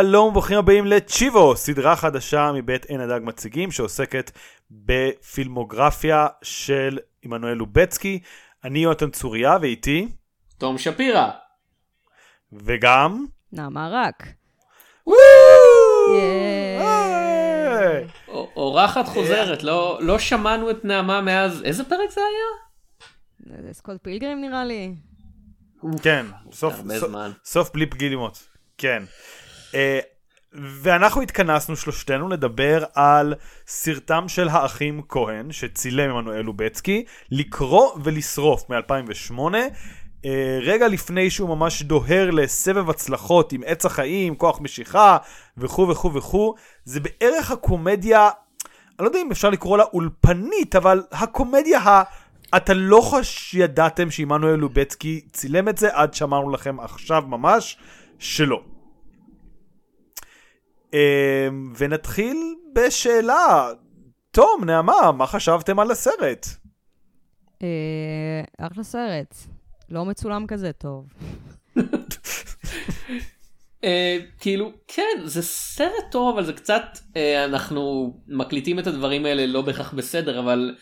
שלום וברוכים הבאים לצ'יבו, סדרה חדשה מבית עין הדג מציגים שעוסקת בפילמוגרפיה של עמנואל לובצקי. אני יונתן צוריה ואיתי, תום שפירא. וגם... נעמה רק. אורחת חוזרת, לא לא שמענו את נעמה מאז, איזה פרק זה היה? זה סקוט פילגרים נראה לי. כן. סוף בלי פגילימות. כן. אה, ואנחנו התכנסנו שלושתנו לדבר על סרטם של האחים כהן, שצילם עמנואל לובצקי, לקרוא ולשרוף מ-2008. אה, רגע לפני שהוא ממש דוהר לסבב הצלחות עם עץ החיים, כוח משיכה וכו' וכו' וכו', זה בערך הקומדיה, אני לא יודע אם אפשר לקרוא לה אולפנית, אבל הקומדיה ה... אתה לא חש ידעתם שעמנואל לובצקי צילם את זה עד שאמרנו לכם עכשיו ממש שלא. אמ, ונתחיל בשאלה. תום, נעמה, מה חשבתם על הסרט? אה, אחלה סרט. לא מצולם כזה טוב. אה, כאילו, כן, זה סרט טוב, אבל זה קצת, אה, אנחנו מקליטים את הדברים האלה לא בהכרח בסדר, אבל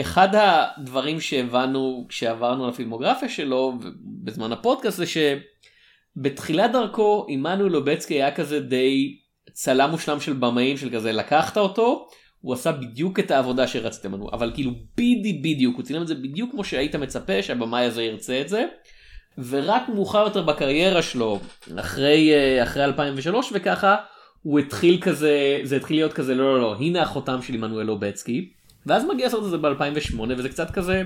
אחד הדברים שהבנו כשעברנו על הפילמוגרפיה שלו בזמן הפודקאסט זה שבתחילת דרכו עמנואל לובצקי היה כזה די צלם מושלם של במאים של כזה לקחת אותו. הוא עשה בדיוק את העבודה שרציתם לנו אבל כאילו בידי בדיוק הוא צילם את זה בדיוק כמו שהיית מצפה שהבמאי הזה ירצה את זה. ורק מאוחר יותר בקריירה שלו אחרי אה, אחרי 2003 וככה הוא התחיל כזה זה התחיל להיות כזה לא לא לא הנה החותם של עמנואל לובצקי ואז מגיע הסרט הזה ב2008 וזה קצת כזה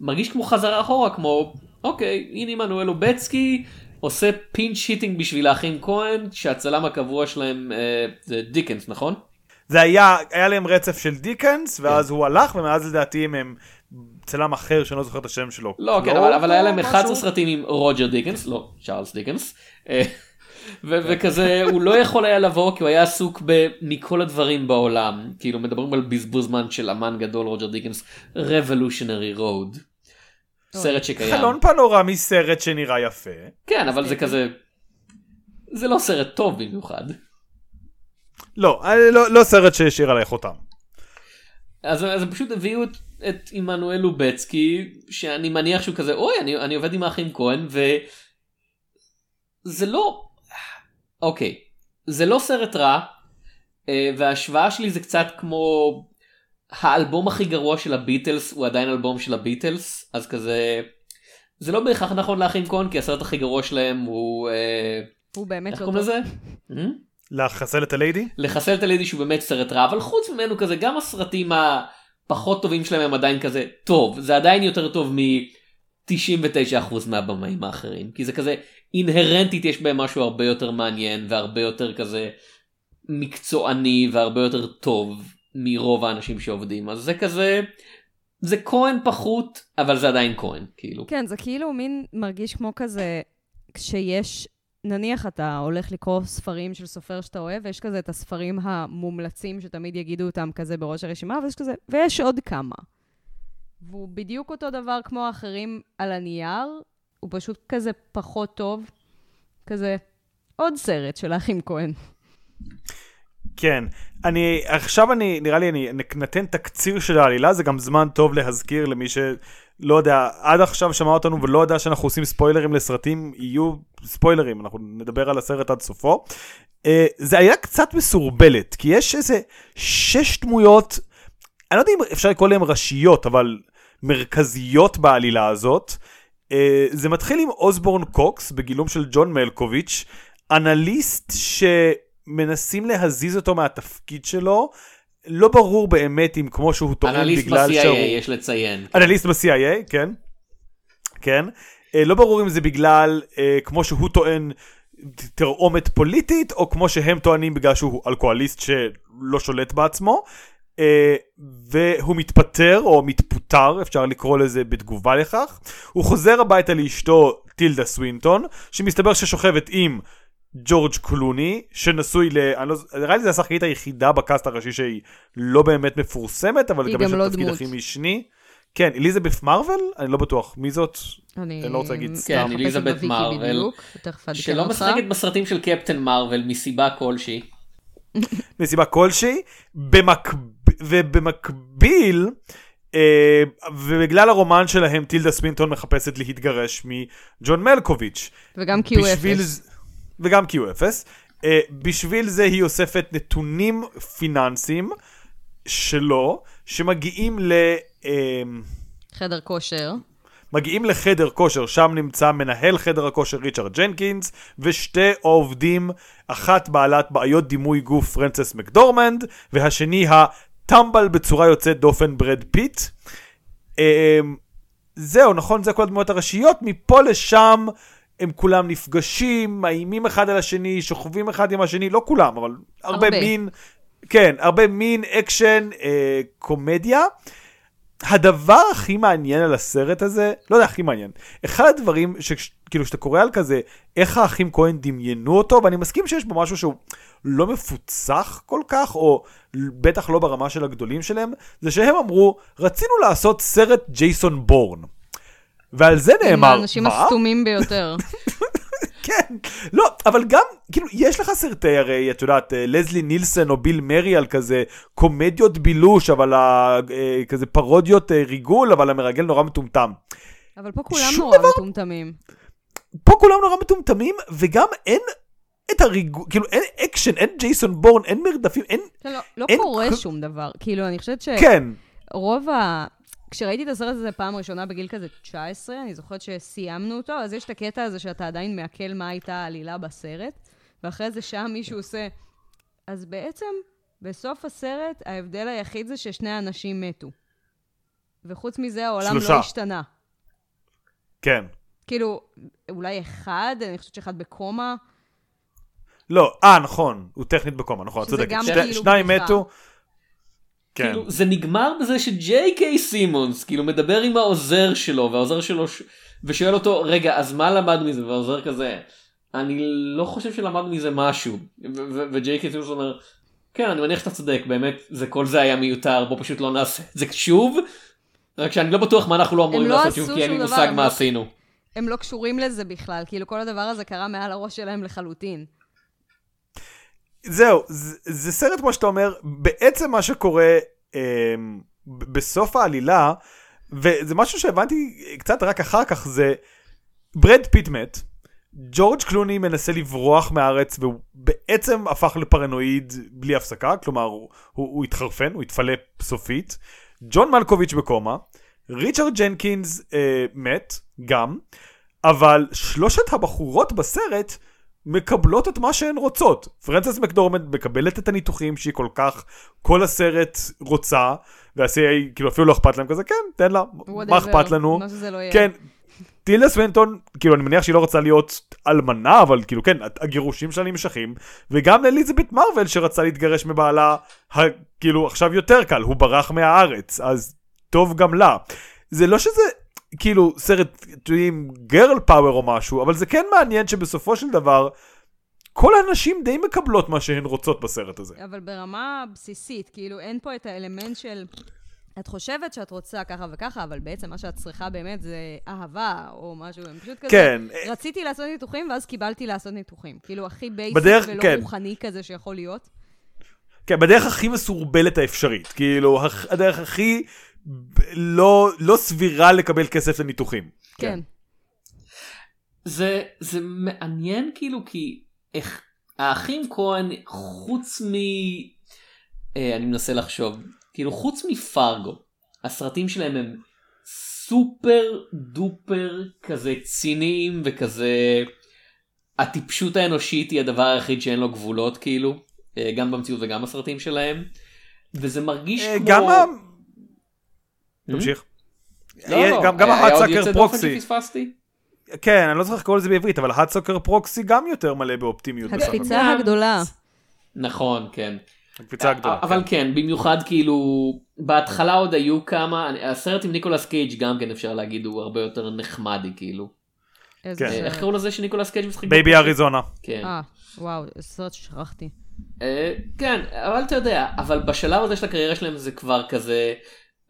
מרגיש כמו חזרה אחורה כמו אוקיי הנה עמנואל לובצקי עושה pinch hitting בשביל האחים כהן שהצלם הקבוע שלהם אה, זה דיקנס נכון? זה היה, היה להם רצף של דיקנס, ואז הוא הלך, ומאז לדעתי הם- הם צלם אחר שאני לא זוכר את השם שלו. לא, כן, אבל, אבל היה להם משהו? 11 סרטים עם רוג'ר דיקנס, לא, צ'ארלס דיקנס. אה, ו- וכזה, הוא לא יכול היה לבוא כי הוא היה עסוק ב- מכל הדברים בעולם. כאילו, מדברים על בזבוז זמן של אמן גדול, רוג'ר דיקנס, Revolutionary Road. סרט שקיים. חלון פנורמי סרט שנראה יפה. כן, אבל זה כזה... זה לא סרט טוב במיוחד. לא, אה, לא, לא סרט שהשאיר עליי חותם. אז, אז הם פשוט הביאו את, את עמנואל לובצקי, שאני מניח שהוא כזה, אוי, אני, אני עובד עם האחים כהן, וזה לא, אוקיי, זה לא סרט רע, אה, וההשוואה שלי זה קצת כמו האלבום הכי גרוע של הביטלס, הוא עדיין אלבום של הביטלס, אז כזה, זה לא בהכרח נכון לאחים כהן, כי הסרט הכי גרוע שלהם הוא, אה, הוא באמת איך לא קוראים טוב. לזה? Hmm? לחסל את הליידי? לחסל את הלידי שהוא באמת סרט רע אבל חוץ ממנו כזה גם הסרטים הפחות טובים שלהם הם עדיין כזה טוב זה עדיין יותר טוב מ-99% מהבמאים האחרים כי זה כזה אינהרנטית יש בהם משהו הרבה יותר מעניין והרבה יותר כזה מקצועני והרבה יותר טוב מרוב האנשים שעובדים אז זה כזה זה כהן פחות אבל זה עדיין כהן כאילו כן, זה כאילו מין מרגיש כמו כזה, כשיש, נניח אתה הולך לקרוא ספרים של סופר שאתה אוהב, ויש כזה את הספרים המומלצים שתמיד יגידו אותם כזה בראש הרשימה, ויש כזה, ויש עוד כמה. והוא בדיוק אותו דבר כמו האחרים על הנייר, הוא פשוט כזה פחות טוב. כזה עוד סרט של האחים כהן. כן. אני, עכשיו אני, נראה לי, אני נתן תקציר של העלילה, זה גם זמן טוב להזכיר למי שלא יודע, עד עכשיו שמע אותנו ולא יודע שאנחנו עושים ספוילרים לסרטים, יהיו ספוילרים, אנחנו נדבר על הסרט עד סופו. Uh, זה היה קצת מסורבלת, כי יש איזה שש דמויות, אני לא יודע אם אפשר לקרוא להן ראשיות, אבל מרכזיות בעלילה הזאת. Uh, זה מתחיל עם אוסבורן קוקס בגילום של ג'ון מלקוביץ', אנליסט שמנסים להזיז אותו מהתפקיד שלו. לא ברור באמת אם כמו שהוא טוען אנליסט בגלל ב-CIA שהוא... יש לציין אנליסט ב-CIA, כן. כן. אה, לא ברור אם זה בגלל, אה, כמו שהוא טוען, תרעומת פוליטית, או כמו שהם טוענים בגלל שהוא אלכוהוליסט שלא שולט בעצמו. אה, והוא מתפטר, או מתפוטר, אפשר לקרוא לזה בתגובה לכך. הוא חוזר הביתה לאשתו טילדה סווינטון, שמסתבר ששוכבת עם ג'ורג' קלוני, שנשוי ל... אני לא... נראה לי זו השחקנית היחידה בקאסט הראשי שהיא לא באמת מפורסמת, אבל גם יש לה לא תפקיד. הכי משני. כן, אליזבת מרוויל? אני לא בטוח. מי זאת? אני אני לא רוצה להגיד כן, מחפשת אליזבת אעדכן שלא. משחקת בסרטים של קפטן מארוול מסיבה כלשהי. מסיבה כלשהי, במק... ובמקביל, אה, ובגלל הרומן שלהם, טילדה ספינטון מחפשת להתגרש מג'ון מלקוביץ'. וגם בשביל Q0. וגם QFS. Uh, בשביל זה היא אוספת נתונים פיננסיים שלו, שמגיעים ל... Uh, חדר כושר. מגיעים לחדר כושר, שם נמצא מנהל חדר הכושר ריצ'רד ג'נקינס, ושתי עובדים, אחת בעלת בעיות דימוי גוף פרנסס מקדורמנד, והשני הטמבל בצורה יוצאת דופן ברד פיט. אמ, זהו, נכון, זה כל הדמויות הראשיות, מפה לשם הם כולם נפגשים, מאיימים אחד על השני, שוכבים אחד עם השני, לא כולם, אבל הרבה, הרבה. מין, כן, הרבה מין אקשן, אה, קומדיה. הדבר הכי מעניין על הסרט הזה, לא יודע, הכי מעניין, אחד הדברים שכאילו שאתה קורא על כזה, איך האחים כהן דמיינו אותו, ואני מסכים שיש בו משהו שהוא לא מפוצח כל כך, או בטח לא ברמה של הגדולים שלהם, זה שהם אמרו, רצינו לעשות סרט ג'ייסון בורן. ועל זה נאמר, האנשים מה? הסתומים ביותר. כן, לא, אבל גם, כאילו, יש לך סרטי הרי, את יודעת, אה, לזלי נילסון או ביל מרי על כזה קומדיות בילוש, אבל ה- אה, כזה פרודיות אה, ריגול, אבל המרגל נורא מטומטם. אבל פה כולם נורא דבר- מטומטמים. פה כולם נורא מטומטמים, וגם אין את הריגול, כאילו, אין אקשן, אין ג'ייסון בורן, אין מרדפים, אין, לא, לא, לא אין קורה שום דבר. כאילו, אני חושבת כן. שרוב ה... כשראיתי את הסרט הזה פעם ראשונה בגיל כזה 19, אני זוכרת שסיימנו אותו, אז יש את הקטע הזה שאתה עדיין מעכל מה הייתה העלילה בסרט, ואחרי זה שם מישהו עושה... אז בעצם, בסוף הסרט, ההבדל היחיד זה ששני האנשים מתו. וחוץ מזה, העולם שלושה. לא השתנה. כן. כאילו, אולי אחד, אני חושבת שאחד בקומה. לא, אה, נכון, הוא טכנית בקומה, נכון, את צודקת. שתי- כאילו שניים. מתו. כן. כאילו, זה נגמר בזה שג'יי קיי סימונס כאילו מדבר עם העוזר שלו והעוזר שלו ש... ושואל אותו רגע אז מה למדנו מזה והעוזר כזה אני לא חושב שלמדנו מזה משהו וג'יי קיי סימונס אומר כן אני מניח שאתה צודק באמת זה כל זה היה מיותר בוא פשוט לא נעשה את זה שוב. רק שאני לא בטוח מה אנחנו לא אמורים לא לעשות עשו שוב כי אין לי מושג מה לא- עשינו. הם לא קשורים לזה בכלל, כאילו כל הדבר הזה קרה מעל הראש שלהם לחלוטין. זהו, זה, זה סרט, כמו שאתה אומר, בעצם מה שקורה אה, בסוף העלילה, וזה משהו שהבנתי קצת רק אחר כך, זה ברד פיט מת, ג'ורג' קלוני מנסה לברוח מהארץ, והוא בעצם הפך לפרנואיד בלי הפסקה, כלומר, הוא, הוא, הוא התחרפן, הוא התפלפ סופית. ג'ון מלקוביץ' בקומה, ריצ'רד ג'נקינס אה, מת, גם, אבל שלושת הבחורות בסרט מקבלות את מה שהן רוצות. פרנסס מקדורמנט מקבלת את הניתוחים שהיא כל כך כל הסרט רוצה, וה-CIA כאילו אפילו לא אכפת להם כזה, כן, תן לה, מה אכפת לנו? מה שזה לא יהיה. כן, טילדה סוונטון, כאילו אני מניח שהיא לא רוצה להיות אלמנה, אבל כאילו כן, הגירושים שלה נמשכים, וגם אליזבת מרוויל שרצה להתגרש מבעלה, ה, כאילו עכשיו יותר קל, הוא ברח מהארץ, אז טוב גם לה. זה לא שזה כאילו סרט, יודע, girl power או משהו, אבל זה כן מעניין שבסופו של דבר, כל הנשים די מקבלות מה שהן רוצות בסרט הזה. אבל ברמה בסיסית, כאילו אין פה את האלמנט של... את חושבת שאת רוצה ככה וככה, אבל בעצם מה שאת צריכה באמת זה אהבה או משהו, הם פשוט כזה... כן, רציתי לעשות ניתוחים ואז קיבלתי לעשות ניתוחים. כאילו הכי basic בדרך- ולא כן. רוחני כזה שיכול להיות. כן, בדרך הכי מסורבלת האפשרית, כאילו, הדרך הכי לא, לא סבירה לקבל כסף לניתוחים. כן. זה זה מעניין כאילו כי איך האחים כהן חוץ מ... אה, אני מנסה לחשוב כאילו חוץ מפרגו הסרטים שלהם הם סופר דופר כזה ציניים וכזה הטיפשות האנושית היא הדבר היחיד שאין לו גבולות כאילו אה, גם במציאות וגם בסרטים שלהם וזה מרגיש אה, כמו... גם ה... תמשיך. לא, לא, גם היה עוד יוצא דופן פרוקסי. שפספסתי? כן, אני לא צריך לקרוא לזה בעברית, אבל ההאטסקר פרוקסי גם יותר מלא באופטימיות. הקפיצה הגדולה. נכון כן. הקפיצה הגדולה. אבל כן. כן, במיוחד כאילו, בהתחלה עוד היו כמה, הסרט עם ניקולס קייג' גם כן אפשר להגיד הוא הרבה יותר נחמדי כאילו. כן. אה, איך. קראו לזה שניקולס קייג' משחק? בייבי? אריזונה. כן. אה, וואו, סרט ששכחתי. אה, כן, אבל אתה יודע, אבל בשלב הזה של הקריירה שלהם זה כבר כזה,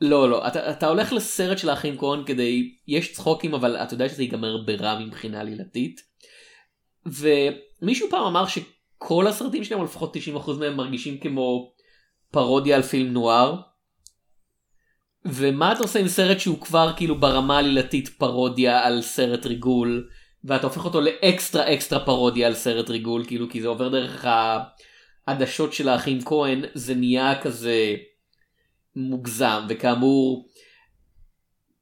לא, לא, אתה, אתה הולך לסרט של האחים כהן כדי, יש צחוקים אבל אתה יודע שזה ייגמר ברע מבחינה עלילתית. ומישהו פעם אמר שכל הסרטים שלהם, או לפחות 90% מהם מרגישים כמו פרודיה על פילם נואר. ומה אתה עושה עם סרט שהוא כבר כאילו ברמה עלילתית פרודיה על סרט ריגול, ואתה הופך אותו לאקסטרה אקסטרה פרודיה על סרט ריגול, כאילו כי זה עובר דרך העדשות של האחים כהן, זה נהיה כזה מוגזם, וכאמור,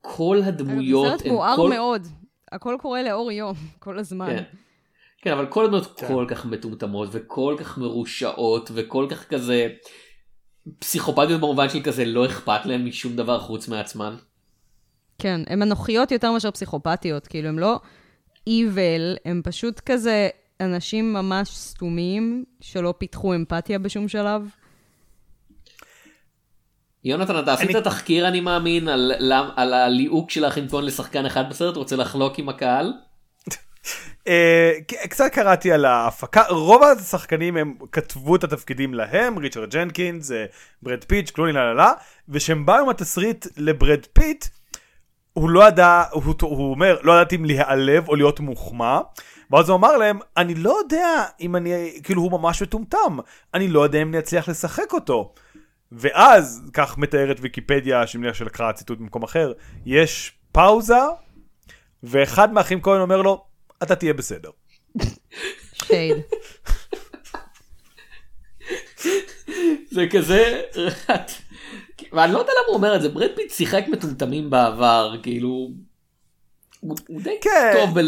כל הדמויות... זה סרט מואר כל... מאוד, הכל קורה לאור יום, כל הזמן. כן. כן, אבל כל הדמויות כן. כל כך מטומטמות וכל כך מרושעות וכל כך כזה פסיכופתיות במובן של כזה לא אכפת להם משום דבר חוץ מעצמן. כן, הן אנוכיות יותר מאשר פסיכופתיות, כאילו הם לא evil, הם פשוט כזה אנשים ממש סתומים שלא פיתחו אמפתיה בשום שלב. יונתן, אתה עשית אני... תחקיר, אני מאמין, על, על הליהוק של האחים כהן לשחקן אחד בסרט, רוצה לחלוק עם הקהל? אה, קצת קראתי על ההפקה, רוב השחקנים הם כתבו את התפקידים להם, ריצ'רד ג'נקינס, אה, ברד פיט, קלוני לה לה לה, וכשהם באו עם התסריט לברד פיט, הוא לא ידע, הוא, הוא אומר, לא ידעתי אם להיעלב או להיות מוחמא, ואז הוא אמר להם, אני לא יודע אם אני, כאילו הוא ממש מטומטם, אני לא יודע אם אני אצליח לשחק אותו. ואז, כך מתארת ויקיפדיה, שאני מניח שלקחה ציטוט במקום אחר, יש פאוזה, ואחד מהאחים כהן אומר לו, אתה תהיה בסדר. shade. זה כזה, ואני לא יודע למה הוא אומר את זה, ברד פיט שיחק מטומטמים בעבר, כאילו, הוא, הוא די כן. טוב ב...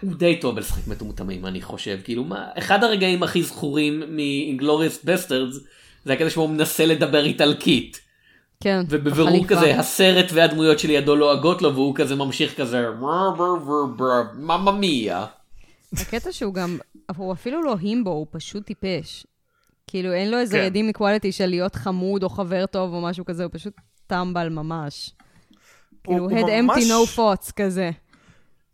הוא די טוב בלשחק מטומטמים אני חושב, כאילו מה, אחד הרגעים הכי זכורים מ Inglourious Basterds זה היה כזה שהוא מנסה לדבר איטלקית. כן. ובבירור כזה הסרט והדמויות שלידו לועגות לו והוא כזה ממשיך כזה mamma mia. הקטע שהוא גם, הוא אפילו לא הימבו, הוא פשוט טיפש. כאילו אין לו איזה רדים איקוואליטי של להיות חמוד או חבר טוב או משהו כזה, הוא פשוט טמבל ממש. כאילו, head empty no thoughts כזה.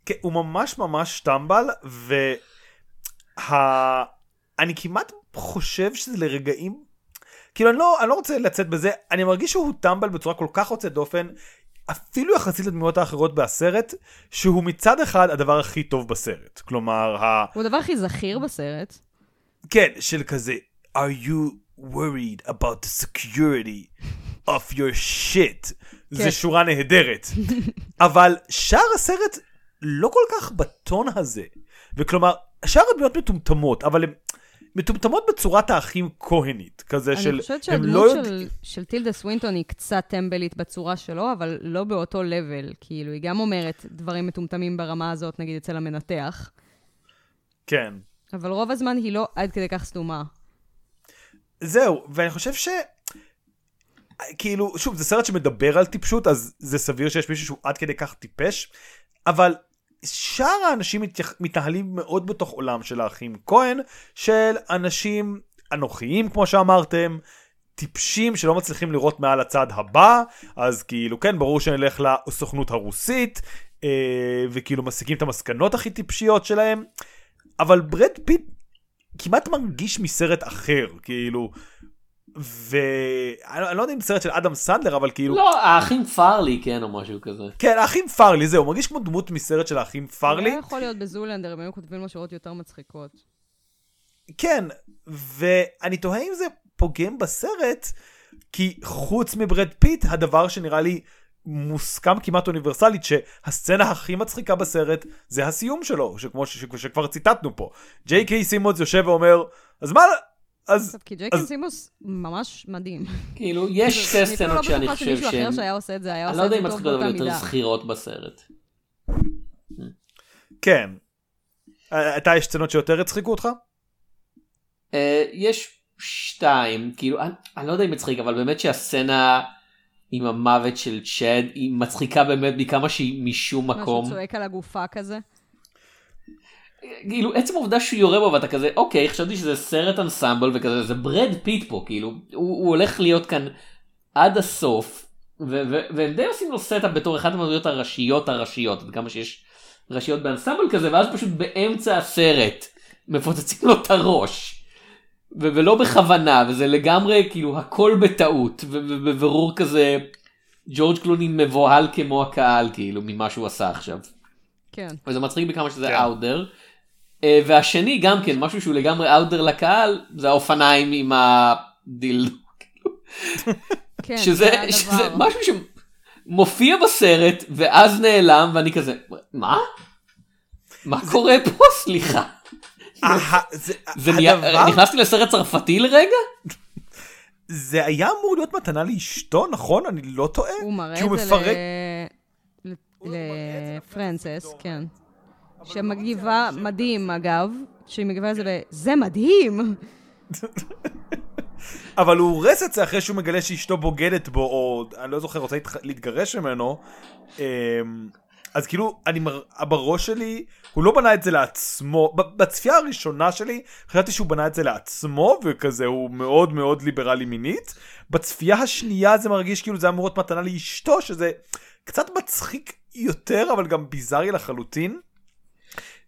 כן, הוא ממש ממש טמבל, ואני כמעט חושב שזה לרגעים כאילו אני לא, אני לא רוצה לצאת בזה, אני מרגיש שהוא טמבל בצורה כל כך יוצאת דופן, אפילו יחסית לדמויות האחרות בסרט, שהוא מצד אחד הדבר הכי טוב בסרט. כלומר, ה... הוא הדבר הכי זכיר בסרט. כן, של כזה, are you worried about the security of your shit? זה כן. שורה נהדרת. אבל שאר הסרט לא כל כך בטון הזה. וכלומר, שאר הדמויות מטומטמות, אבל הם... מטומטמות בצורת האחים כהנית, כזה של... אני חושבת שהדמות לא של, של טילדה סווינטון היא קצת טמבלית בצורה שלו, אבל לא באותו לבל. כאילו, היא גם אומרת דברים מטומטמים ברמה הזאת, נגיד אצל המנתח. כן. אבל רוב הזמן היא לא עד כדי כך סתומה. זהו, ואני חושב ש... כאילו, שוב, זה סרט שמדבר על טיפשות, אז זה סביר שיש מישהו שהוא עד כדי כך טיפש, אבל שאר האנשים. מתנהלים מאוד בתוך עולם של האחים כהן, של אנשים אנוכיים כמו שאמרתם, טיפשים שלא מצליחים לראות מעל הצד הבא, אז כאילו כן, ברור שנלך לסוכנות הרוסית, אה, וכאילו מסיקים את המסקנות הכי טיפשיות שלהם, אבל ברד פיט כמעט מרגיש מסרט אחר, כאילו, ואני לא יודע אם סרט של אדם סנדלר אבל כאילו לא האחים פארלי כן או משהו כזה כן האחים פארלי זהו מרגיש כמו דמות מסרט של האחים פארלי. זה יכול להיות בזולנדר הם היו כותבים לו יותר מצחיקות. כן ואני תוהה אם זה פוגם בסרט כי חוץ מברד פיט הדבר שנראה לי מוסכם כמעט אוניברסלית שהסצנה הכי מצחיקה בסרט זה הסיום שלו שכמו ש... שכבר ציטטנו פה ג'יי קיי סימונס יושב ואומר אז מה אז... כי ג'ייקן סימוס ממש מדהים. כאילו, יש שתי סצנות שאני חושב שהן... אני לא בטוחה שמישהו אחר שהיה עושה את זה, היה עושה את זה טוב באותה מידה. אני לא יודע אם מצחיק יותר זכירות בסרט. כן. אתה, יש סצנות שיותר הצחיקו אותך? אה, יש שתיים, כאילו, אני לא יודע אם מצחיק, אבל באמת שהסצנה עם המוות של צ'אד היא מצחיקה באמת מכמה שהיא משום מקום. משהו צועק על הגופה כזה. כאילו עצם העובדה שהוא יורה בו ואתה כזה אוקיי חשבתי שזה סרט אנסמבל וכזה זה ברד פיט פה כאילו הוא, הוא הולך להיות כאן עד הסוף והם די עושים לו setup בתור אחת מהדמויות הראשיות הראשיות עד כמה שיש ראשיות באנסמבל כזה ואז פשוט באמצע הסרט מפוצצים לו את הראש. ו- ולא בכוונה וזה לגמרי כאילו הכל בטעות ובבירור כזה ג'ורג' קלוני מבוהל כמו הקהל כאילו ממה שהוא עשה עכשיו. כן. וזה מצחיק בכמה שזה כן. אאודר. אה, והשני גם כן משהו שהוא לגמרי אאודר לקהל זה האופניים עם הדילדו. כן, שזה. שזה משהו שמופיע בסרט ואז נעלם ואני כזה מה? מה קורה פה סליחה? אה, זה, נהיה, נכנסתי לסרט צרפתי לרגע? זה היה אמור להיות מתנה לאשתו, נכון? אני לא טועה? הוא מראה את זה מפרק... ל- ל- לפרנסס, כן. שמגיבה, מדהים אגב, שהיא מגיבה לזה ב... זה מדהים! אבל הוא הורס את זה אחרי שהוא מגלה שאשתו בוגדת בו, או אני לא זוכר, רוצה להתגרש ממנו. אמ, אז כאילו, אני מר... בראש שלי, הוא לא בנה את זה לעצמו. בצפייה הראשונה שלי, חשבתי שהוא בנה את זה לעצמו, וכזה, הוא מאוד מאוד ליברלי מינית. בצפייה השנייה זה מרגיש כאילו זה אמור להיות מתנה לאשתו, שזה קצת מצחיק יותר, אבל גם ביזארי לחלוטין.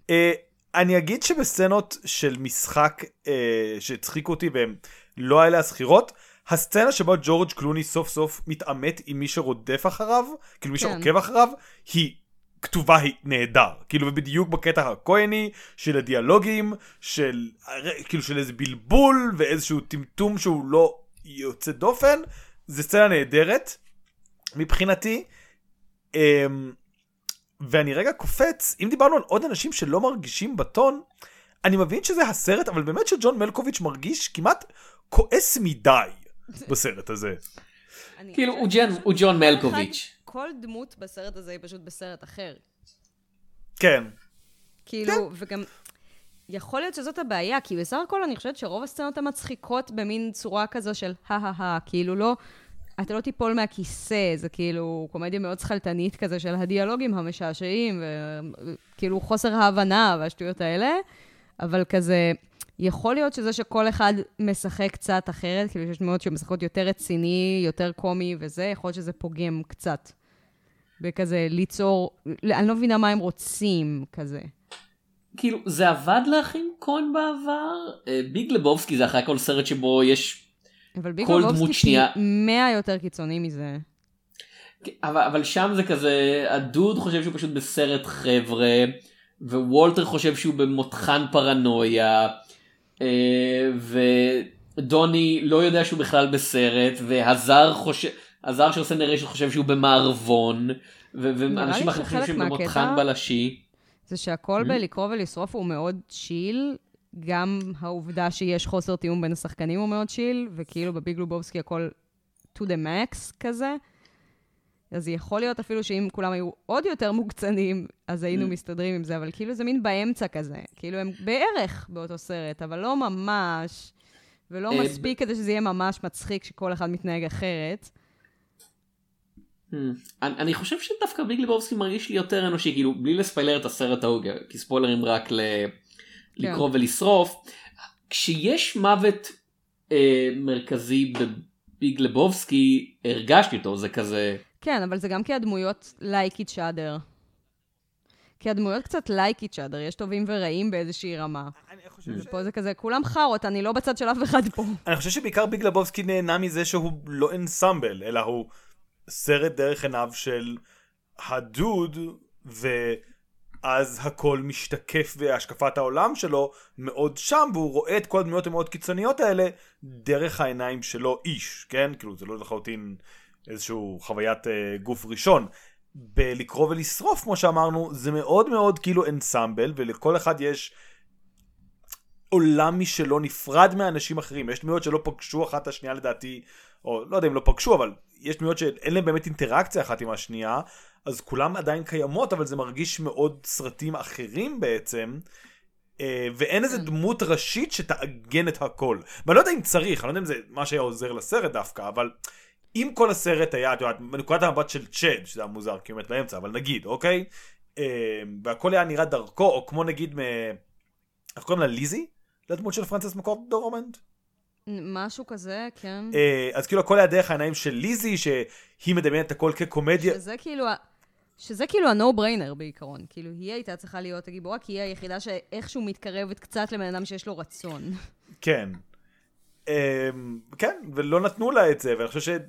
אה, אני אגיד שבסצנות של משחק אה, שהצחיקו אותי והם לא האלה הזכירות, הסצנה שבה ג'ורג' קלוני סוף סוף מתעמת עם מי שרודף אחריו, כאילו מי כן. שעוקב אחריו, היא כתובה היא נהדר. כאילו ובדיוק בקטע הכהני של הדיאלוגים, של כאילו של איזה בלבול ואיזשהו טמטום שהוא לא יוצא דופן, זה סצנה נהדרת מבחינתי. אמ, ואני רגע קופץ, אם דיברנו על עוד אנשים שלא מרגישים בטון, אני מבין שזה הסרט, אבל באמת שג'ון מלקוביץ' מרגיש כמעט כועס מדי בסרט הזה. כאילו הוא ג'ון- הוא ג'ון שכל מלקוביץ'. כל דמות בסרט הזה היא פשוט בסרט אחר. כן. כאילו, וגם... יכול להיות שזאת הבעיה, כי בסך הכל אני חושבת שרוב הסצנות המצחיקות במין צורה כזו של הא-הא-הא, כאילו לא... אתה לא תיפול מהכיסא, זה כאילו קומדיה מאוד שכלתנית כזה של הדיאלוגים המשעשעים, וכאילו חוסר ההבנה והשטויות האלה, אבל כזה, יכול להיות שזה שכל אחד משחק קצת אחרת, כאילו שיש דמויות שמשחקות יותר רציני, יותר קומי וזה, יכול להיות שזה פוגם קצת. בכזה ליצור, אני לא מבינה מה הם רוצים, כזה. כאילו זה עבד לך עם קון בעבר? אה, ביג לבובסקי זה אחרי הכל סרט שבו יש אבל ביגלובסקי דמות שנייה- פי מאה יותר קיצוני מזה. אבל, אבל שם זה כזה הדוד חושב שהוא פשוט בסרט חבר'ה ווולטר חושב שהוא במותחן פרנויה אה, ודוני לא יודע שהוא בכלל בסרט והזר חושב הזר שעושה נרשת חושב שהוא במערבון ואנשים אחרים חושבים שהוא במותחן בלשי. זה שהכל Mm-hmm. בלקרוא ולשרוף הוא מאוד צ'יל, גם העובדה שיש חוסר תיאום בין השחקנים הוא מאוד צ'יל, וכאילו בביג לובובסקי הכל to the max כזה. אז יכול להיות אפילו שאם כולם היו עוד יותר מוקצנים, אז היינו Mm. מסתדרים עם זה, אבל כאילו זה מין באמצע כזה. כאילו הם בערך באותו סרט, אבל לא ממש, ולא אה, מספיק כדי שזה יהיה ממש מצחיק שכל אחד מתנהג אחרת. Hmm. אני, אני חושב שדווקא ביג לבובסקי מרגיש לי יותר אנושי כאילו בלי לספיילר את הסרט ההוא כי ספוילרים רק ל... לקרוא ולשרוף כשיש מוות אה, מרכזי בביג לבובסקי הרגשתי אותו זה כזה כן, אבל זה גם כי הדמויות like each other. כי הדמויות קצת like each other, יש טובים ורעים באיזושהי רמה. אני חושב, ופה זה כזה, כולם חארות, אני לא בצד של אף אחד פה. אני חושב שבעיקר ביג לבובסקי נהנה מזה שהוא לא אנסמבל, אלא הוא סרט דרך עיניו של הדוד, ואז הכל משתקף והשקפת העולם שלו מאוד שם, והוא רואה את כל הדמויות המאוד קיצוניות האלה דרך העיניים שלו איש, כן? כאילו זה לא לחלוטין איזשהו חוויית אה, גוף ראשון. בלקרוא ולשרוף, כמו שאמרנו, זה מאוד מאוד כאילו אנסמבל, ולכל אחד יש עולם משלו נפרד מאנשים אחרים. יש דמויות שלא פגשו אחת את השנייה לדעתי, או לא יודע אם לא פגשו, אבל יש דמויות שאין להם באמת אינטראקציה אחת עם השנייה, אז כולם עדיין קיימות, אבל זה מרגיש מאוד סרטים אחרים בעצם. אה, ואין איזה דמות ראשית שתעגן את הכל. ואני לא יודע אם צריך, אני לא יודע אם זה מה שהיה עוזר לסרט דווקא, אבל אם כל הסרט היה, את יודעת, מנקודת המבט של צ'אד, שזה היה מוזר, כי הוא מת באמצע, אבל נגיד, אוקיי? אה, והכל היה נראה דרכו, או כמו נגיד, מ... איך קוראים לה ליזי? לדמות של פרנסס מקורד דורמנד? משהו כזה, כן. אה, אז כאילו הכל היה דרך העיניים של ליזי, שהיא מדמיינת את הכל כקומדיה. שזה כאילו, שזה כאילו ה-no brainer בעיקרון. כאילו, היא הייתה צריכה להיות הגיבורה, כי היא היחידה שאיכשהו מתקרבת קצת לבן אדם שיש לו רצון. כן. אמ, כן, ולא נתנו לה את זה, ואני חושב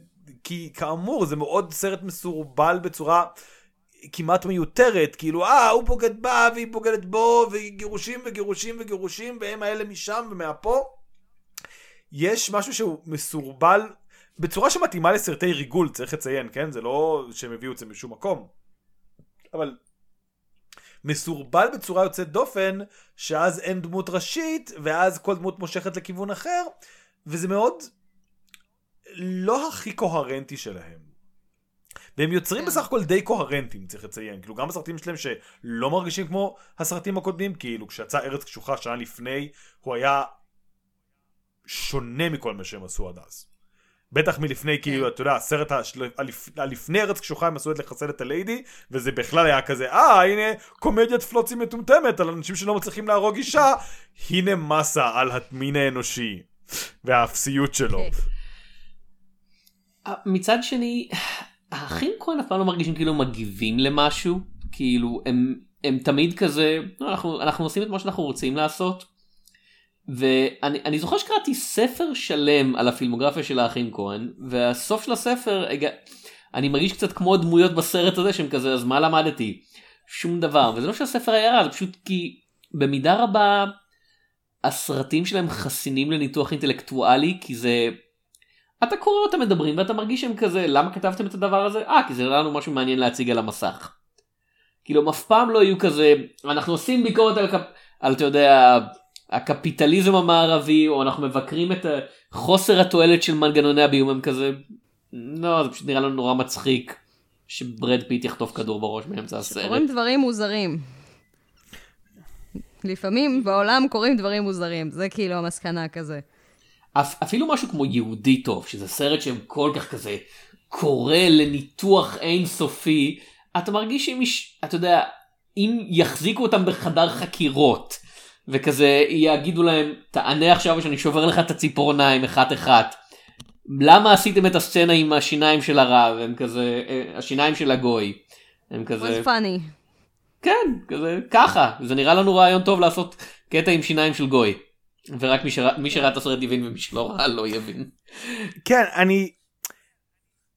כי כאמור זה מאוד סרט מסורבל בצורה כמעט מיותרת, כאילו אה הוא בוגד בה והיא בוגדת בו וגירושים וגירושים וגירושים והם האלה משם ומהפה. יש משהו שהוא מסורבל בצורה שמתאימה לסרטי ריגול צריך לציין כן זה לא שהם הביאו את זה משום מקום. אבל מסורבל בצורה יוצאת דופן שאז אין דמות ראשית ואז כל דמות מושכת לכיוון אחר וזה מאוד לא הכי קוהרנטי שלהם. והם יוצרים כן. בסך הכל די קוהרנטים צריך לציין כאילו גם הסרטים שלהם שלא מרגישים כמו הסרטים הקודמים כאילו כשיצא ארץ קשוחה שנה לפני הוא היה שונה מכל מה שהם עשו עד אז. בטח מלפני כאילו אתה יודע הסרט השל... הלפני ארץ קשוחה הם עשו את לחסל את הליידי וזה בכלל היה כזה אה הנה קומדיית פלוצים מטומטמת על אנשים שלא מצליחים להרוג אישה הנה מסה על המין האנושי והאפסיות שלו. כן. מצד שני, האחים כהן אף פעם לא מרגישים כאילו מגיבים למשהו, כאילו הם, הם תמיד כזה, "לא, אנחנו, אנחנו עושים את מה שאנחנו רוצים לעשות. ואני אני זוכר שקראתי ספר שלם על הפילמוגרפיה של האחים כהן, והסוף של הספר, הגע... אני מרגיש קצת כמו הדמויות בסרט הזה שהם כזה, אז מה למדתי? שום דבר, וזה לא שהספר היה רע, זה פשוט כי במידה רבה הסרטים שלהם חסינים לניתוח אינטלקטואלי, כי זה אתה קורא אותם מדברים ואתה מרגיש שהם כזה למה כתבתם את הדבר הזה? אה כי זה לנו משהו מעניין להציג על המסך. כאילו הם אף פעם לא יהיו כזה אנחנו עושים ביקורת על, על אתה יודע הקפיטליזם המערבי או אנחנו מבקרים את חוסר התועלת של מנגנוני הביון הם כזה לא זה פשוט נראה לנו נורא מצחיק שברד פיט יחטוף כדור בראש באמצע הסרט. קורים דברים מוזרים. לפעמים בעולם קורים דברים מוזרים, זה כאילו המסקנה כזה. אפ, אפילו משהו כמו יהודי טוב, שזה סרט שהם כל כך כזה קורא לניתוח אינסופי, אתה מרגיש שאם, אתה יודע, אם יחזיקו אותם בחדר חקירות, וכזה יגידו להם, תענה עכשיו שאני שובר לך את הציפורניים אחת אחת. למה עשיתם את הסצנה עם השיניים של הרב, הם כזה, אה, השיניים של הגוי. הם כזה, was funny. כן, כזה, ככה, זה נראה לנו רעיון טוב לעשות קטע עם שיניים של גוי. ורק מי שראה מי שראה את הסרט יבין ומי שלא ראה לא יבין. כן, אני...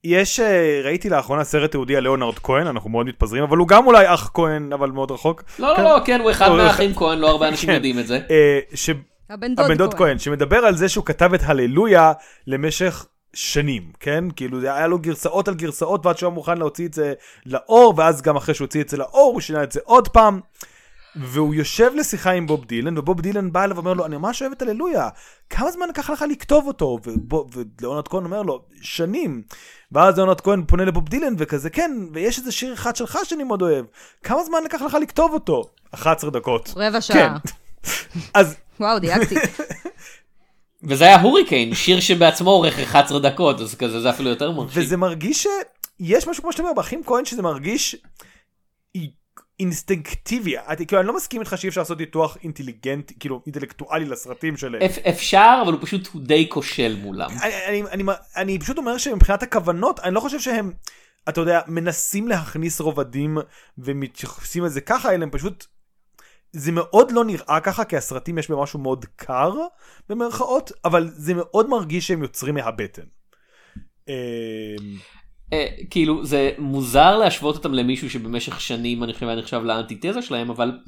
יש, אה, ראיתי לאחרונה סרט תיעודי על ליאונרד כהן, אנחנו מאוד מתפזרים, אבל הוא גם אולי אח כהן, אבל מאוד רחוק. לא, כן. לא, לא, כן, הוא אחד מהאחים כהן, לא הרבה אנשים כן. יודעים את זה. אה, ש... הבן דוד, הבן דוד כהן, שמדבר על זה שהוא כתב את הללויה למשך שנים, כן? כאילו זה היה לו גרסאות על גרסאות ועד שהוא היה מוכן להוציא את זה לאור, ואז גם אחרי שהוא הוציא את זה לאור הוא שינה את זה עוד פעם. והוא יושב לשיחה עם בוב דילן, ובוב דילן בא אליו ואומר לו, אני ממש אוהב את הללויה, כמה זמן לקח לך לכתוב אותו? ולאונרד כהן אומר לו, שנים. ואז לאונרד כהן פונה לבוב דילן וכזה, כן, ויש איזה שיר אחד שלך שאני מאוד אוהב, כמה זמן לקח לך לכתוב אותו? 11 דקות. רבע כן. שעה. אז וואו, דייקתי. וזה היה הוריקן, שיר שבעצמו אורך 11 דקות, אז כזה זה אפילו יותר מרשים. וזה מרגיש שיש משהו כמו שאתה אומר באחים כהן שזה מרגיש אינסטינקטיבי אני, כאילו, אני לא מסכים איתך שאי אפשר לעשות ניתוח אינטליגנטי כאילו אינטלקטואלי לסרטים שלהם. אפ- אפשר, אבל הוא פשוט הוא די כושל מולם. אני, אני, אני, אני פשוט אומר שמבחינת הכוונות אני לא חושב שהם אתה יודע מנסים להכניס רובדים ומתייחסים לזה ככה אלא הם פשוט. זה מאוד לא נראה ככה כי הסרטים יש בהם משהו מאוד קר במרכאות אבל זה מאוד מרגיש שהם יוצרים מהבטן. אה, כאילו זה מוזר להשוות אותם למישהו שבמשך שנים אני חושב היה נחשב לאנטיתזה שלהם, אבל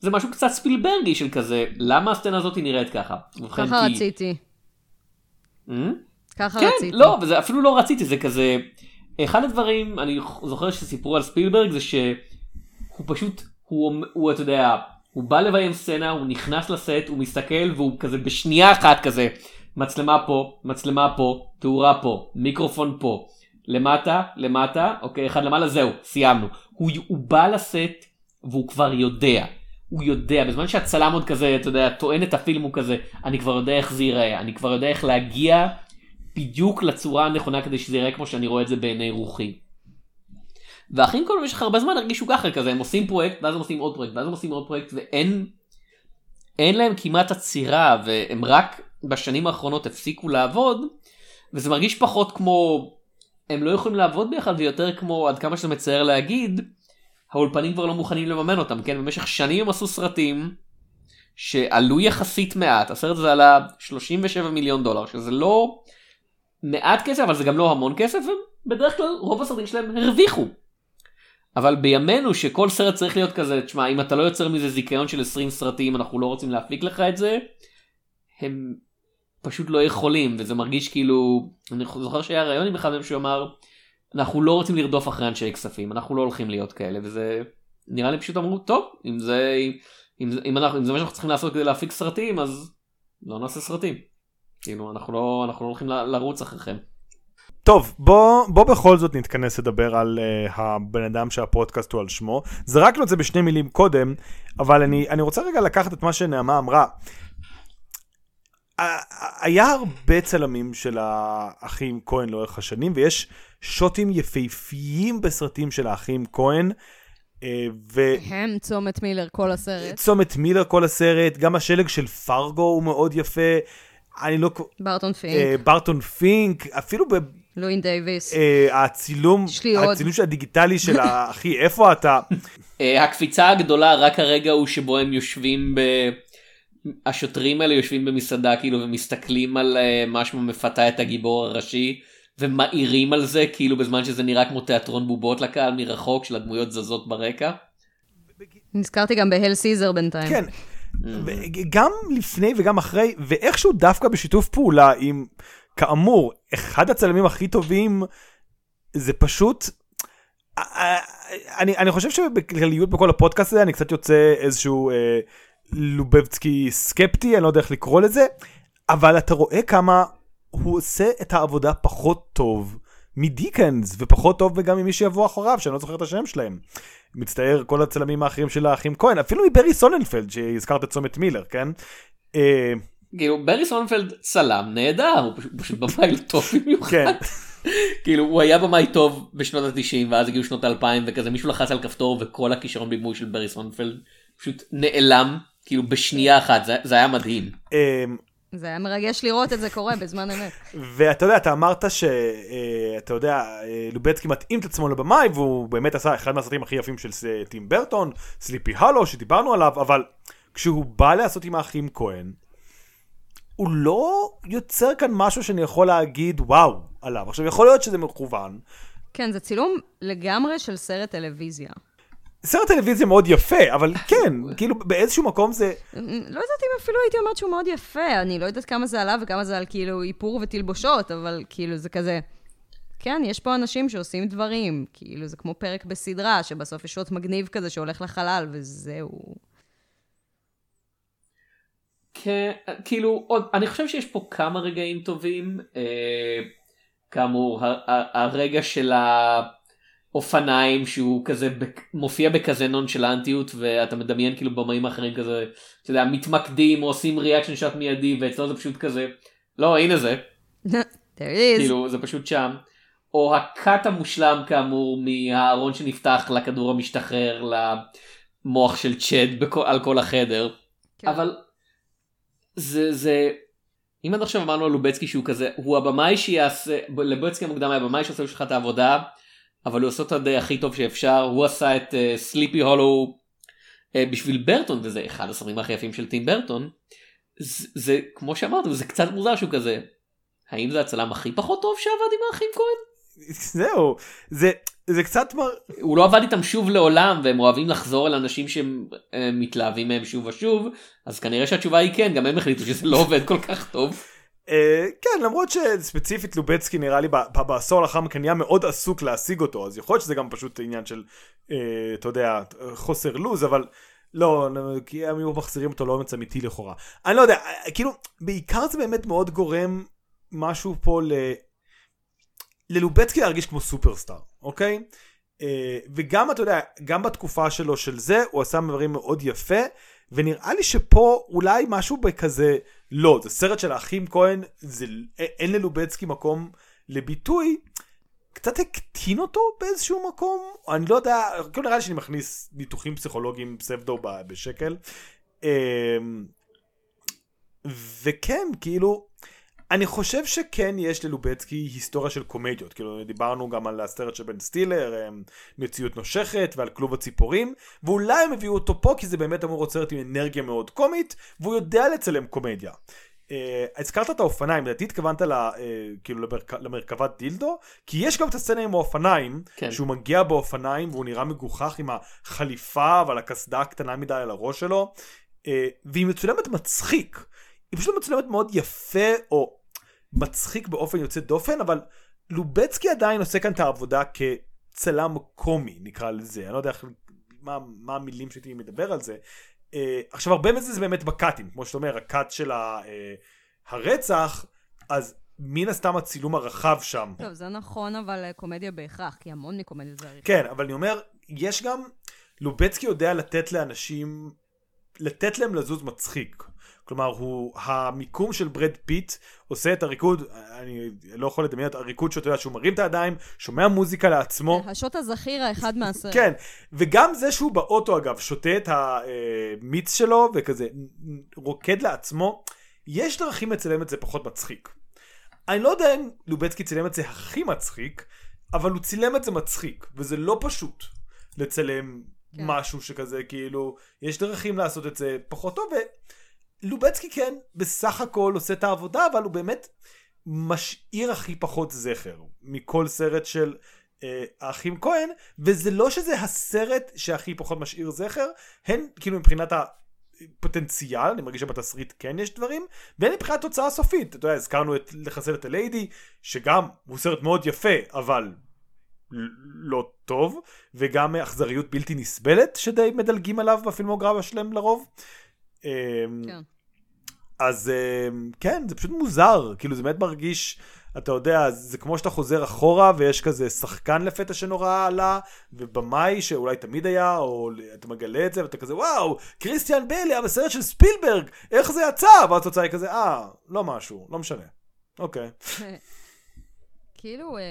זה משהו קצת ספילברגי של כזה, למה הסצנה הזאת נראית ככה? ככה כי- רציתי. אה? ככה כן, רציתי. לא, וזה אפילו לא רציתי, זה כזה, אחד הדברים, אני זוכר שסיפרו על ספילברג זה שהוא פשוט, הוא, הוא אתה יודע, הוא בא לביים סצנה, הוא נכנס לסט, הוא מסתכל והוא כזה בשנייה אחת כזה, מצלמה פה, מצלמה פה, תאורה פה, מיקרופון פה, למטה, למטה, אוקיי, אחד למעלה, זהו, סיימנו. הוא, הוא בא לסט והוא כבר יודע. הוא יודע, בזמן שהצלם עוד כזה, אתה יודע, טוען את הפילם הוא כזה, אני כבר יודע איך זה ייראה, אני כבר יודע איך להגיע בדיוק לצורה הנכונה כדי שזה ייראה כמו שאני רואה את זה בעיני רוחי. והאחים כל במשך הרבה זמן הרגישו ככה כזה, הם עושים פרויקט, ואז הם עושים עוד פרויקט, ואז הם עושים עוד פרויקט, ואין אין להם כמעט עצירה, והם רק בשנים האחרונות הפסיקו לעבוד, וזה מרגיש פחות כמו, הם לא יכולים לעבוד ביחד, ויותר כמו, עד כמה שזה מצער להגיד, האולפנים כבר לא מוכנים לממן אותם, כן? במשך שנים הם עשו סרטים שעלו יחסית מעט, הסרט הזה עלה 37 מיליון דולר, שזה לא מעט כסף אבל זה גם לא המון כסף ובדרך כלל רוב הסרטים שלהם הרוויחו. אבל בימינו שכל סרט צריך להיות כזה תשמע אם אתה לא יוצר מזה זיכיון של 20 סרטים אנחנו לא רוצים להפיק לך את זה. הם פשוט לא יכולים וזה מרגיש כאילו אני זוכר שהיה רעיון עם אחד מהם שהוא אמר אנחנו לא רוצים לרדוף אחרי אנשי כספים אנחנו לא הולכים להיות כאלה וזה נראה לי פשוט אמרו טוב אם זה אם, אם, אנחנו, אם זה מה שאנחנו צריכים לעשות כדי להפיק סרטים אז לא נעשה סרטים. כאילו אנחנו לא אנחנו לא הולכים לרוץ אחריכם. טוב בוא בוא בכל זאת נתכנס לדבר על uh, הבן אדם שהפודקאסט הוא על שמו זרקנו את זה בשני מילים קודם אבל אני אני רוצה רגע לקחת את מה שנעמה אמרה. היה הרבה צלמים של האחים כהן לאורך השנים ויש שוטים יפהפיים בסרטים של האחים כהן. אה, ו... הם צומת מילר כל הסרט. צומת מילר כל הסרט, גם השלג של פרגו הוא מאוד יפה. אני לא... ברטון פינק. אה, ברטון פינק, אפילו ב... לואין דייוויס. אה, הצילום, הצילום של הדיגיטלי של אחי, איפה אתה? הקפיצה הגדולה רק הרגע הוא שבו הם יושבים ב... השוטרים האלה יושבים במסעדה כאילו ומסתכלים על משהו מפתה את הגיבור הראשי. ומעירים על זה כאילו בזמן שזה נראה כמו תיאטרון בובות לקהל מרחוק של הדמויות זזות ברקע. נזכרתי גם בהל סיזר בינתיים. כן, גם לפני וגם אחרי, ואיכשהו דווקא בשיתוף פעולה עם, כאמור, אחד הצלמים הכי טובים, זה פשוט... אני, אני חושב שבכלליות בכל הפודקאסט הזה אני קצת יוצא איזשהו אה, לובבצקי סקפטי, אני לא יודע איך לקרוא לזה, אבל אתה רואה כמה הוא עושה את העבודה פחות טוב מדיקנס, ופחות טוב גם ממי שיבוא אחריו, שאני לא זוכר את השם שלהם. מצטער כל הצלמים האחרים של האחים כהן, אפילו מברי סוננפלד, שהזכרת את צומת מילר, כן? אה, כאילו ברי סוננפלד צלם נהדר, הוא פשוט, פשוט במאי טוב במיוחד. כן. כאילו הוא היה במאי טוב בשנות ה-90 ואז הגיעו שנות ה-2000 וכזה מישהו לחץ על כפתור וכל הכישרון בימוי של ברי סוננפלד פשוט נעלם כאילו בשנייה אחת זה, זה היה מדהים. אמ, זה היה מרגש לראות את זה קורה בזמן אמת. ואתה יודע, אתה אמרת שאתה אה, יודע, אה, לובצקי מתאים את עצמו לבמאי, והוא באמת עשה אחד מהסרטים הכי יפים של טים ברטון, סליפי הלו, שדיברנו עליו, אבל כשהוא בא לעשות עם האחים כהן, הוא לא יוצר כאן משהו שאני יכול להגיד וואו עליו. עכשיו, יכול להיות שזה מכוון. כן, זה צילום לגמרי של סרט טלוויזיה. סרט טלוויזיה מאוד יפה, אבל כן, כאילו באיזשהו מקום זה... לא יודעת אם אפילו הייתי אומרת שהוא מאוד יפה, אני לא יודעת כמה זה עליו וכמה זה על כאילו איפור ותלבושות, אבל כאילו זה כזה... כן, יש פה אנשים שעושים דברים, כאילו זה כמו פרק בסדרה, שבסוף יש שוט מגניב כזה שהולך לחלל, וזהו. כן, כאילו, עוד, אני חושב שיש פה כמה רגעים טובים. אה, כאמור, הרגע של ה... אופניים שהוא כזה מופיע בכזה נונשלנטיות ואתה מדמיין כאילו במאים האחרים כזה אתה יודע מתמקדים או עושים ריאקשן שוט מיידי ואצלו זה פשוט כזה לא הנה זה. כאילו זה פשוט שם. או הקאט המושלם כאמור מהארון שנפתח לכדור המשתחרר למוח של צ'ד בכל, על כל החדר. כן. אבל זה זה אם עד עכשיו אמרנו על לובצקי שהוא כזה הוא הבמאי שיעשה לובצקי המוקדם היה במאי שעושה לך את העבודה אבל הוא עושה את הדי הכי טוב שאפשר הוא עשה את סליפי uh, הולו uh, בשביל ברטון וזה אחד הסרטים הכי יפים של טים ברטון. זה, זה כמו שאמרת זה קצת מוזר שהוא כזה האם זה הצלם הכי פחות טוב שעבד עם האחים כהן? זהו זה זה קצת מר... הוא לא עבד איתם שוב לעולם והם אוהבים לחזור אל אנשים שהם אה, מהם שוב ושוב אז כנראה שהתשובה היא כן גם הם החליטו שזה לא עובד כל כך טוב. Uh, כן למרות שספציפית לובצקי נראה לי בעשור לאחר מכן נהיה מאוד עסוק להשיג אותו אז יכול להיות שזה גם פשוט עניין של uh, אתה יודע חוסר לוז אבל לא כי הם היו מחזירים אותו לא אומץ אמיתי לכאורה. אני לא יודע כאילו בעיקר זה באמת מאוד גורם משהו פה ל... ללובצקי להרגיש כמו סופרסטאר אוקיי? וגם אתה יודע גם בתקופה שלו של זה הוא עשה דברים מאוד יפה ונראה לי שפה אולי משהו בכזה לא, זה סרט של האחים כהן, זה, אין ללובצקי מקום לביטוי, קצת הקטין אותו באיזשהו מקום, אני לא יודע, כאילו נראה לי שאני מכניס ניתוחים פסיכולוגיים פסבדו בשקל. אמ, וכן, כאילו, אני חושב שכן יש ללובצקי היסטוריה של קומדיות, כאילו דיברנו גם על הסרט של בן סטילר, אמ, מציאות נושכת ועל כלוב הציפורים, ואולי הם הביאו אותו פה כי זה באמת אמור להיות סרט עם אנרגיה מאוד קומית, והוא יודע לצלם קומדיה. אה, הזכרת את האופניים, לדעתי התכוונת ל, אה, כאילו למרכ... למרכבת דילדו, כי יש גם את הסצנה עם האופניים, כן. שהוא מגיע באופניים והוא נראה מגוחך עם החליפה ועל הקסדה הקטנה מדי על הראש שלו, אה, והיא מצולמת מצחיק. היא פשוט מצולמת מאוד יפה, או מצחיק באופן יוצא דופן, אבל לובצקי עדיין עושה כאן את העבודה כצלם קומי, נקרא לזה. אני לא יודע איך, מה, מה המילים שהייתי מדבר על זה. Uh, עכשיו, הרבה מזה זה באמת בקאטים, כמו שאתה אומר, הקאט של ה, uh, הרצח, אז מן הסתם הצילום הרחב שם. טוב, זה נכון, אבל אה, קומדיה בהכרח, כי המון מקומדיה זה עריכה. כן, אבל אני אומר, יש גם, לובצקי יודע לתת לאנשים, לתת להם לזוז מצחיק. כלומר, הוא, המיקום של ברד פיט עושה את הריקוד, אני לא יכול לדמיין את הריקוד שאתה יודע שהוא מרים את הידיים, שומע מוזיקה לעצמו. השוט הזכיר האחד מהסרט. כן, וגם זה שהוא באוטו אגב, שותה את המיץ שלו וכזה רוקד לעצמו, יש דרכים לצלם את זה פחות מצחיק. אני לא יודע אם לובצקי צילם את זה הכי מצחיק, אבל הוא צילם את זה מצחיק, וזה לא פשוט לצלם כן. משהו שכזה, כאילו, יש דרכים לעשות את זה פחות טוב, ולובצקי כן, בסך הכל עושה את העבודה, אבל הוא באמת משאיר הכי פחות זכר מכל סרט של אה, האחים כהן, וזה לא שזה הסרט שהכי פחות משאיר זכר, הן כאילו מבחינת הפוטנציאל, אני מרגיש שבתסריט כן יש דברים, והן מבחינת תוצאה סופית, אתה יודע, הזכרנו את לחסל את הליידי, שגם הוא סרט מאוד יפה, אבל לא טוב, וגם אכזריות בלתי נסבלת, שדי מדלגים עליו בפילמוגרפיה שלהם לרוב. אמ, כן. אז אמ, כן, זה פשוט מוזר, כאילו זה באמת מרגיש, אתה יודע, זה כמו שאתה חוזר אחורה ויש כזה שחקן לפתע שנורא עלה, ובמאי שאולי תמיד היה, או אתה מגלה את זה ואתה כזה וואו, קריסטיאן ביילי היה בסרט של ספילברג, איך זה יצא? ואז התוצאה היא כזה, אה, לא משהו, לא משנה. אוקיי. כאילו, אה,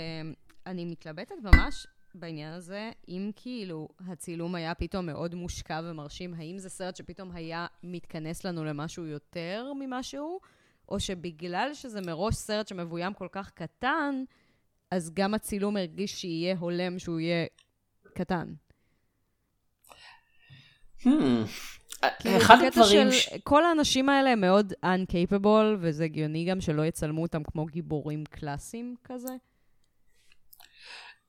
אני מתלבטת ממש בעניין הזה, אם כאילו הצילום היה פתאום מאוד מושקע ומרשים, האם זה סרט שפתאום היה מתכנס לנו למשהו יותר ממשהו, או שבגלל שזה מראש סרט שמבוים כל כך קטן, אז גם הצילום הרגיש שיהיה הולם שהוא יהיה קטן. Hmm. כאילו, אחד הדברים... של כל האנשים האלה הם מאוד uncapable, וזה הגיוני גם שלא יצלמו אותם כמו גיבורים קלאסיים כזה.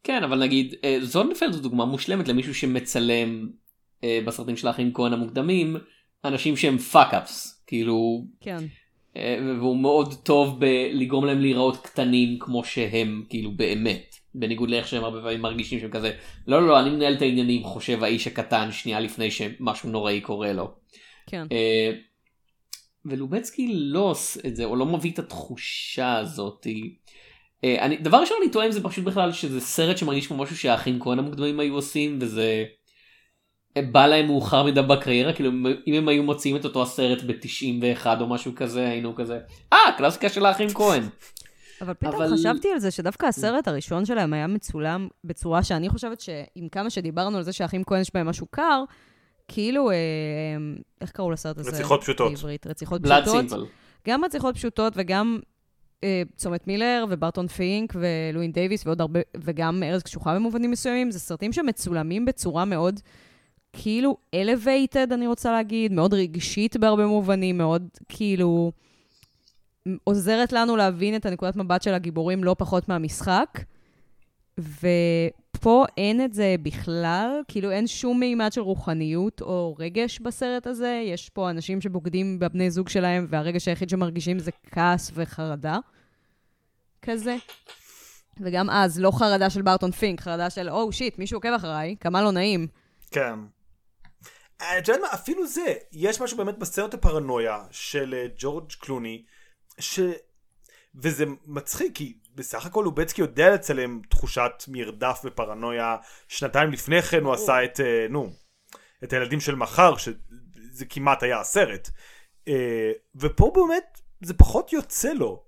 כן, אבל נגיד, אה, זוננפלד זו דוגמה מושלמת למישהו שמצלם אה, בסרטים של האחים כהן המוקדמים, אנשים שהם fuck-ups, כאילו, כן. אה, והוא מאוד טוב בלגרום להם להיראות קטנים כמו שהם, כאילו, באמת. בניגוד לאיך שהם הרבה פעמים מרגישים שהם כזה, לא, לא, לא, אני מנהל את העניינים, חושב האיש הקטן שנייה לפני שמשהו נוראי קורה לו. כן. ולובצקי לא עושה את זה, או לא מביא את התחושה הזאת. אה, אני, דבר ראשון אני טוען זה פשוט בכלל שזה סרט שמרגיש כמו משהו שהאחים כהן המוקדמים היו עושים, וזה אה, בא להם מאוחר מדי בקריירה, כאילו אם- אם הם היו מוציאים את אותו הסרט ב-91 או משהו כזה, היינו כזה, אה, קלאסיקה של האחים כהן. אבל פתאום אבל- חשבתי על זה שדווקא הסרט הראשון שלהם היה מצולם בצורה שאני חושבת שעם כמה שדיברנו על זה שהאחים כהן יש בהם משהו קר, כאילו, אה, איך קראו לסרט הזה? רציחות פשוטות. בעברית, רציחות פשוטות. גם רציחות פשוטות וגם אה, צומת מילר וברטון פינק ולואין דייוויס ועוד הרבה, וגם ארז קשוחה במובנים מסוימים, זה סרטים שמצולמים בצורה מאוד, כאילו, elevated, אני רוצה להגיד, מאוד רגשית בהרבה מובנים, מאוד כאילו... עוזרת לנו להבין את הנקודת מבט של הגיבורים לא פחות מהמשחק. ופה אין את זה בכלל, כאילו אין שום מימד של רוחניות או רגש בסרט הזה. יש פה אנשים שבוגדים בבני זוג שלהם, והרגש היחיד שמרגישים זה כעס וחרדה. כזה. וגם אז, לא חרדה של ברטון פינק, חרדה של, או שיט, מישהו עוקב אחריי, כמה לא נעים. כן. אה, את יודעת מה, אפילו זה, יש משהו באמת בסרט הפרנויה של אה, ג'ורג' קלוני, ש... וזה מצחיק, כי בסך הכל לובצקי יודע לצלם תחושת מרדף ופרנויה. שנתיים לפני כן הוא עשה את, אה, נו, את הילדים של מחר, שזה כמעט היה הסרט. אה, ופה באמת זה פחות יוצא לו.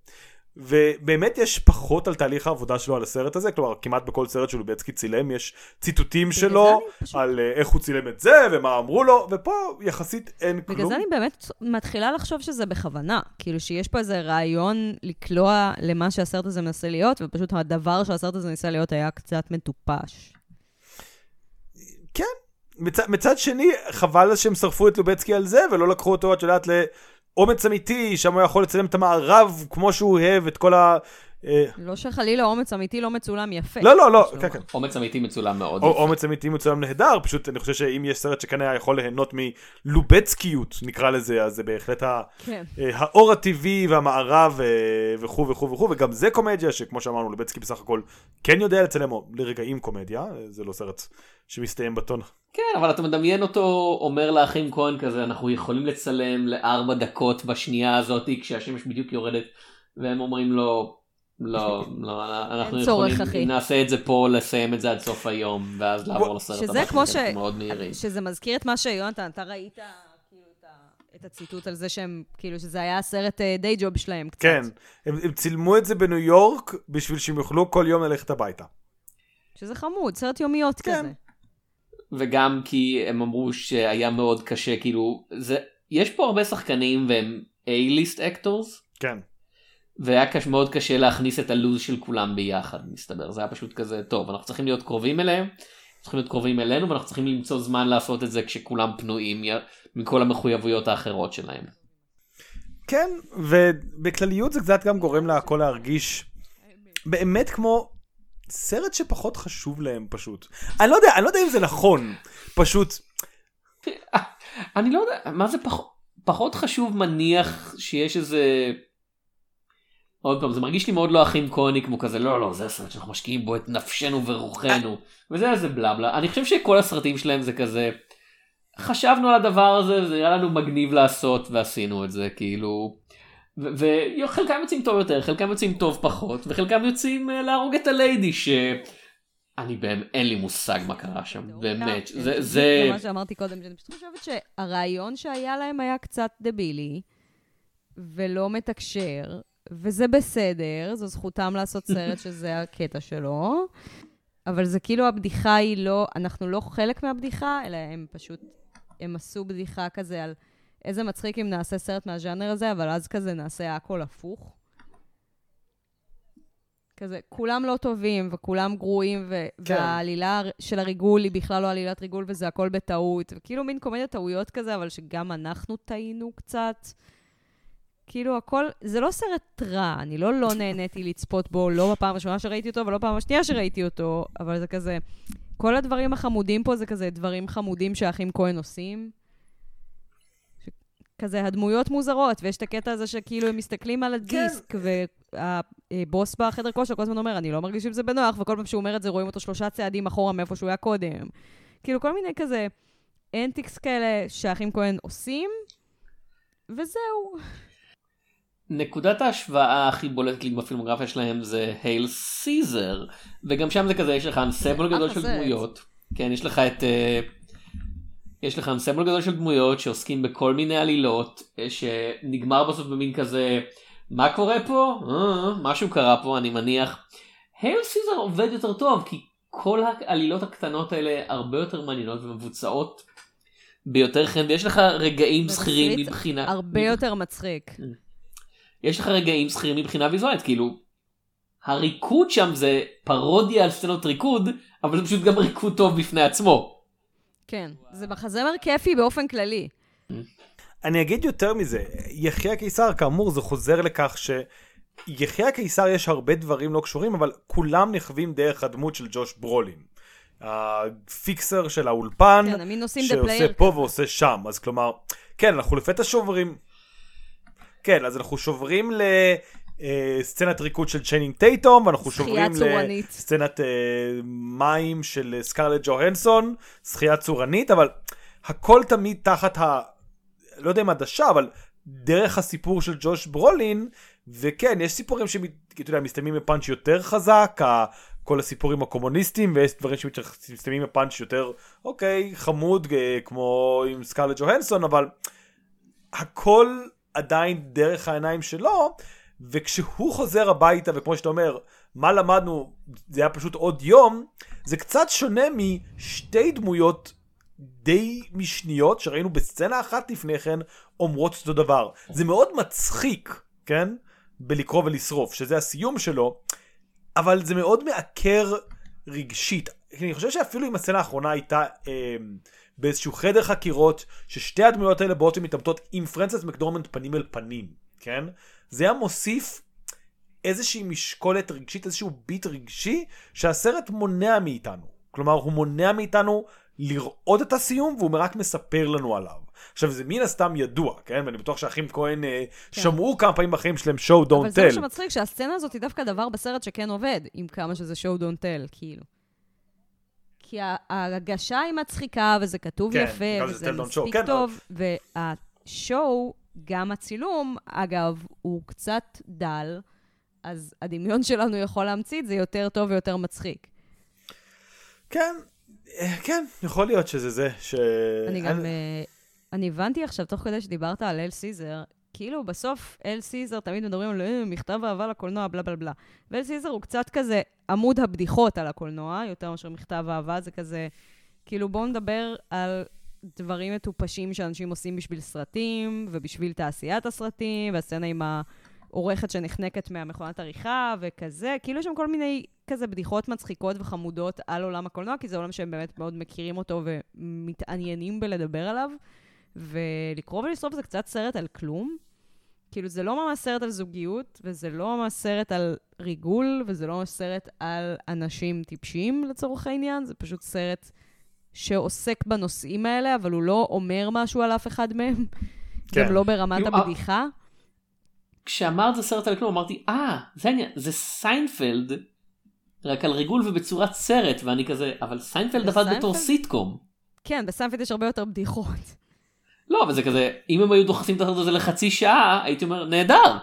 ובאמת יש פחות על תהליך העבודה שלו על הסרט הזה, כלומר כמעט בכל סרט שלובצקי צילם יש ציטוטים בגלל שלו על אה, איך הוא צילם את זה ומה אמרו לו, ופה יחסית אין כלום. בגלל זה אני באמת מתחילה לחשוב שזה בכוונה. כאילו שיש פה איזה רעיון לקלוע למה שהסרט הזה מנסה להיות, ופשוט הדבר שהסרט הזה ניסה להיות היה קצת מטופש. כן. מצד, מצד שני, חבל שהם שרפו את לובצקי על זה, ולא לקחו אותו, את יודעת, אומץ אמיתי, שם הוא יכול לצלם את המערב כמו שהוא אוהב, את כל ה... לא שחלילה אומץ אמיתי לא מצולם יפה. לא, לא, לא. כן, כן. אומץ אמיתי מצולם מאוד. או- יפה. אומץ אמיתי מצולם נהדר, פשוט אני חושב שאם יש סרט שכאן היה יכול ליהנות מלובצקיות, נקרא לזה, אז זה בהחלט. כן. אה, האור הטבעי והמערב אה, וכו' וכו' וכו', וגם זה קומדיה שכמו שאמרנו, לבצקי בסך הכל כן יודע לצלם או לרגעים קומדיה, אה, זה לא סרט שמסתיים בטון. כן, אבל אתה מדמיין אותו אומר לאחים כהן כזה, אנחנו יכולים לצלם לארבע דקות בשנייה הזאת כשהשמש בדיוק יורדת, והם אומרים לו, לא, לא, אנחנו צורך, יכולים, אחי." נעשה את זה פה, לסיים את זה עד סוף היום, ואז לעבור לסרט שזה הבא, כמו כי ש- מאוד מהירים. שזה מזכיר את מה שיונתן, אתה ראית כאילו את ה- את הציטוט על זה שהם, כאילו שזה היה הסרט דיי ג'וב שלהם קצת. כן, הם, הם צילמו את זה בניו יורק בשביל שהם יוכלו כל יום ללכת הביתה. שזה חמוד, סרט יומיות כן. כזה. וגם כי הם אמרו שהיה מאוד קשה, כאילו, זה, יש פה הרבה שחקנים והם A-list actors, כן. והיה קש, מאוד קשה להכניס את הלו"ז של כולם ביחד מסתבר זה היה פשוט כזה טוב אנחנו צריכים להיות קרובים אליהם צריכים להיות קרובים אלינו ואנחנו צריכים למצוא זמן לעשות את זה כשכולם פנויים מכל המחויבויות האחרות שלהם. כן, ובכלליות זה קצת גם גורם להכל להרגיש באמת כמו סרט שפחות חשוב להם פשוט. אני לא יודע, אני לא יודע אם זה נכון, פשוט, אני לא יודע מה זה פח, פחות חשוב מניח שיש איזה. עוד פעם זה מרגיש לי מאוד לא אחים כהני כמו כזה לא לא זה הסרט שאנחנו משקיעים בו את נפשנו ורוחנו וזה איזה בלה בלה אני חושב שכל הסרטים שלהם זה כזה. חשבנו על הדבר הזה זה היה לנו מגניב לעשות ועשינו את זה כאילו. וחלקם יוצאים טוב יותר חלקם יוצאים טוב פחות וחלקם יוצאים אה, להרוג את הליידי ש... אני באמת אין לי מושג מה קרה שם באמת זה זה זה מה שאמרתי קודם, שאני פשוט חושבת שהרעיון שהיה להם היה קצת דבילי, ולא מתקשר, וזה בסדר, זו זכותם לעשות סרט שזה הקטע שלו, אבל זה כאילו הבדיחה היא לא, אנחנו לא חלק מהבדיחה, אלא הם פשוט, הם עשו בדיחה כזה על איזה מצחיק אם נעשה סרט מהז'אנר הזה, אבל אז כזה נעשה הכל הפוך. כזה, כולם לא טובים, וכולם גרועים, ו- כן. והעלילה של הריגול היא בכלל לא עלילת ריגול, וזה הכל בטעות. וכאילו מין קומדיה טעויות כזה, אבל שגם אנחנו טעינו קצת. כאילו הכל, זה לא סרט רע, אני לא לא נהניתי לצפות בו, לא בפעם הראשונה שראיתי אותו, ולא בפעם השנייה שראיתי אותו, אבל זה כזה, כל הדברים החמודים פה זה כזה דברים חמודים שהאחים כהן עושים. ש- כזה הדמויות מוזרות, ויש את הקטע הזה שכאילו הם מסתכלים על הדיסק, והבוס בחדר כושר כל הזמן אומר, אני לא מרגיש עם זה בנוח, וכל פעם שהוא אומר את זה רואים אותו שלושה צעדים אחורה מאיפה שהוא היה קודם. כאילו כל מיני כזה אנטיקס כאלה שהאחים כהן עושים, וזהו. נקודת ההשוואה הכי בולטת לי בפילמוגרפיה שלהם זה הייל סיזר וגם שם זה כזה יש לך אנסמבל גדול אחלה של. דמויות כן יש לך את אה, יש לך אנסמבל גדול של דמויות שעוסקים בכל מיני עלילות אה, שנגמר בסוף במין כזה מה קורה פה אה, משהו קרה פה אני מניח הייל סיזר עובד יותר טוב כי כל העלילות הקטנות האלה הרבה יותר מעניינות ומבוצעות ביותר חן ויש לך רגעים זכירים מבחינה הרבה יותר מצחיק. יש לך רגעים זכירים מבחינה ויזואלית כאילו הריקוד שם זה פרודיה על סצנות ריקוד אבל זה פשוט גם ריקוד טוב בפני עצמו. כן. זה מחזמר כיפי באופן כללי. אני אגיד יותר מזה, יחיא הקיסר כאמור זה חוזר לכך שיחיא הקיסר יש הרבה דברים לא קשורים אבל כולם נכווים דרך הדמות של ג'וש ברולין. הפיקסר של האולפן, כן, שעושה פה. ועושה שם, אז כלומר, כן, אנחנו לפתע שוברים, כן, אז אנחנו שוברים לסצנת ריקוד של צ'אנינג טייטום, ואנחנו שוברים צורנית. לסצנת אה, מים של סקרלט ג'והנסון, שחייה צורנית, אבל הכל תמיד תחת ה... לא יודע אם עדשה, אבל דרך הסיפור של ג'וש ברולין, וכן, יש סיפורים שמסתיימים בפאנץ' יותר חזק, כל הסיפורים הקומוניסטיים, ויש דברים שמסתיימים בפאנץ' יותר, אוקיי, חמוד, אה, כמו עם סקרלט ג'והנסון, אבל הכל עדיין דרך העיניים שלו, וכשהוא חוזר הביתה, וכמו שאתה אומר, מה למדנו, זה היה פשוט עוד יום, זה קצת שונה משתי דמויות די משניות שראינו בסצנה אחת לפני כן אומרות אותו דבר. זה מאוד מצחיק, כן? בלקרוא ולשרוף, שזה הסיום שלו, אבל זה מאוד מעקר רגשית. אני חושב שאפילו אם הסצנה האחרונה הייתה אה, באיזשהו חדר חקירות, ששתי הדמויות האלה באות ומתעמתות עם פרנסס מקדורמנט פנים אל פנים, כן? זה היה מוסיף איזושהי משקולת רגשית, איזשהו ביט רגשי, שהסרט מונע מאיתנו. כלומר, הוא מונע מאיתנו לראות את הסיום, והוא רק מספר לנו עליו. עכשיו, זה מן הסתם ידוע, כן? ואני בטוח שהאחים כהן אה, כן. שמעו כמה פעמים בחיים שלהם show don't אבל זה מה tell. שמצחיק, שהסצנה הזאת היא דווקא דבר בסרט שכן עובד, עם כמה שזה show don't tell, כאילו. כי ההגשה היא מצחיקה, וזה כתוב כן, יפה, וזה מספיק כן, טוב, והשואו, גם הצילום, אגב, הוא קצת דל, אז הדמיון שלנו יכול להמציא את זה יותר טוב ויותר מצחיק. כן, אה, כן, יכול להיות שזה זה, ש... אני גם, אה, אני הבנתי עכשיו, תוך כדי שדיברת על אל סיזר, כאילו בסוף אל סיזר תמיד מדברים על "אה, מכתב אהבה לקולנוע, בלה בלה בלה. ואל סיזר הוא קצת כזה עמוד הבדיחות על הקולנוע, יותר מאשר מכתב אהבה, זה כזה, כאילו בואו נדבר על דברים מטופשים שאנשים עושים בשביל סרטים, ובשביל תעשיית הסרטים, והסצנה עם העורכת שנחנקת מהמכונת עריכה, וכזה, כאילו יש שם כל מיני כזה בדיחות מצחיקות וחמודות על עולם הקולנוע, כי זה עולם שהם באמת מאוד מכירים אותו ומתעניינים בלדבר עליו. ולקרוא ולשרוף זה קצת סרט על כלום. כאילו, זה לא ממש סרט על זוגיות, וזה לא ממש סרט על ריגול, וזה לא ממש סרט על אנשים טיפשים, לצורך העניין, זה פשוט סרט שעוסק בנושאים האלה, אבל הוא לא אומר משהו על אף אחד מהם, כן. גם לא ברמת כאילו, הבדיחה. כשאמרת זה סרט על כלום אמרתי אה זה העניין זה סיינפלד רק על ריגול ובצורת סרט ואני כזה אבל סיינפלד עבד בסיינפלד? בתור סיטקום. כן, בסיינפלד יש הרבה יותר בדיחות. לא אבל זה כזה אם הם היו דוחסים את הסרט הזה לחצי שעה הייתי אומר נהדר.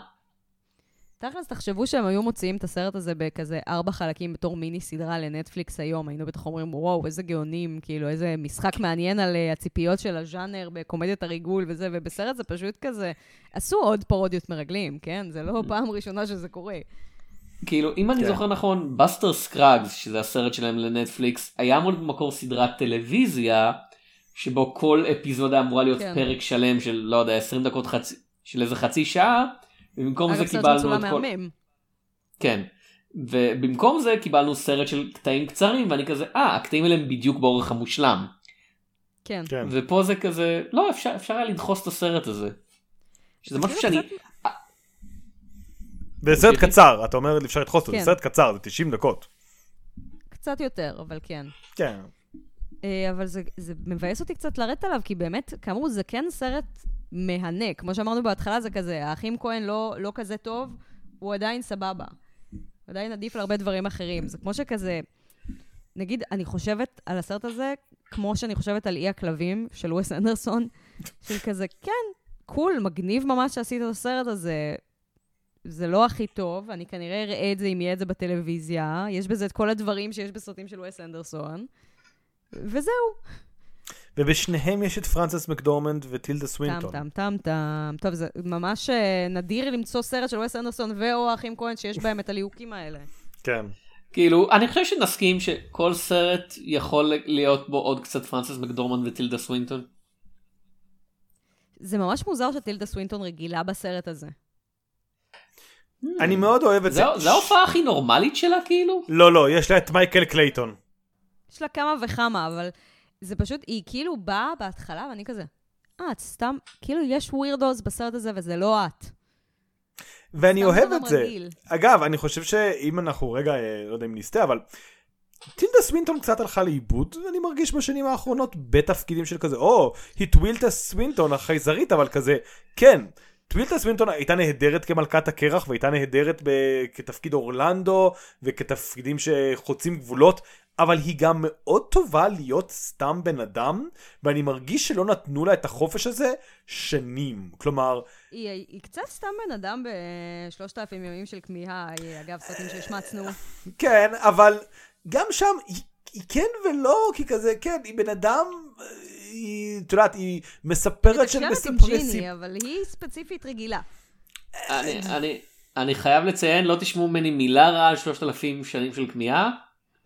תכלס, תחשבו שהם היו מוציאים את הסרט הזה בכזה ארבע חלקים בתור מיני סדרה לנטפליקס היום, היינו בטח אומרים, וואו, איזה גאונים, כאילו, איזה משחק מעניין על uh, הציפיות של הז'אנר בקומדיית הריגול וזה, ובסרט זה פשוט כזה, עשו עוד פרודיות מרגלים, כן? זה לא פעם ראשונה שזה קורה. כאילו אם אני כן. זוכר נכון בסטר סקראגס שזה הסרט שלהם לנטפליקס היה אמור להיות במקור סדרת טלוויזיה שבו כל אפיזודה אמורה להיות כן. פרק שלם של לא יודע 20 דקות חצי של איזה חצי שעה ובמקום זה סרט קיבלנו את כל... מהמם. כן. ובמקום זה קיבלנו סרט של קטעים קצרים ואני כזה אה הקטעים האלה הם בדיוק באורך המושלם כן. כן. ופה זה כזה לא אפשר אפשר היה לדחוס את הסרט הזה. שזה משהו שאני קצת- וסרט תמשיכי. קצר, אתה אומר אפשר לדחוס אותו, כן. זה סרט קצר, זה 90 דקות. קצת יותר, אבל כן. כן. אה, אבל זה, זה מבאס אותי קצת לרדת עליו, כי באמת, כאמור, זה כן סרט מהנה. כמו שאמרנו בהתחלה, זה כזה, האחים כהן לא, לא כזה טוב, הוא עדיין סבבה. הוא עדיין עדיף על הרבה דברים אחרים. זה כמו שכזה, נגיד, אני חושבת על הסרט הזה, כמו שאני חושבת על אי הכלבים של וס אנדרסון, של כזה, כן, קול, מגניב ממש שעשית את הסרט הזה. זה לא הכי טוב, אני כנראה אראה את זה אם יהיה את זה בטלוויזיה. יש בזה את כל הדברים שיש בסרטים של וס אנדרסון. וזהו. ובשניהם יש את פרנסס מקדורמנד וטילדה סווינטון. טם טם טם. טוב, זה ממש אה, נדיר למצוא סרט של וס אנדרסון ו/או האחים כהן שיש בהם את הליהוקים האלה. כן. כאילו אני חושב שנסכים שכל סרט יכול להיות בו עוד קצת פרנסס מקדורמנד וטילדה סווינטון. זה ממש מוזר שטילדה סווינטון רגילה בסרט הזה. אני מאוד אוהב את זה. זה זה ההופעה הכי נורמלית שלה כאילו? לא, לא, יש לה את מייקל קלייטון. יש לה כמה וכמה, אבל זה פשוט, היא כאילו באה בהתחלה, ואני כזה, אה, את סתם, כאילו יש ווירדוס בסרט הזה וזה לא את. ואני אוהב את זה. רגיל. אגב, אני חושב שאם אנחנו רגע, אה, לא יודע אם נסטה, אבל טילדה סווינטון קצת הלכה לאיבוד, ואני מרגיש בשנים האחרונות בתפקידים של כזה, או, היא טווילטה סווינטון החייזרית, אבל כזה, כן. טווילטה סווינטון הייתה נהדרת כמלכת הקרח והייתה נהדרת ב- כתפקיד אורלנדו וכתפקידים שחוצים גבולות אבל היא גם מאוד טובה להיות סתם בן אדם ואני מרגיש שלא נתנו לה את החופש הזה שנים כלומר היא, היא קצת סתם בן אדם בשלושת אלפים ימים של כמיהה, היא, אגב, סרטים שהשמצנו. כן, אבל גם שם היא, היא כן ולא, כי כזה, כן, היא בן אדם, היא, את יודעת, היא מספרת של מספרי ג'יני, סיפ... אבל היא ספציפית רגילה. אני, אני, אני חייב לציין לא תשמעו ממני מילה רעה על שלושת אלפים שנים של כמיהה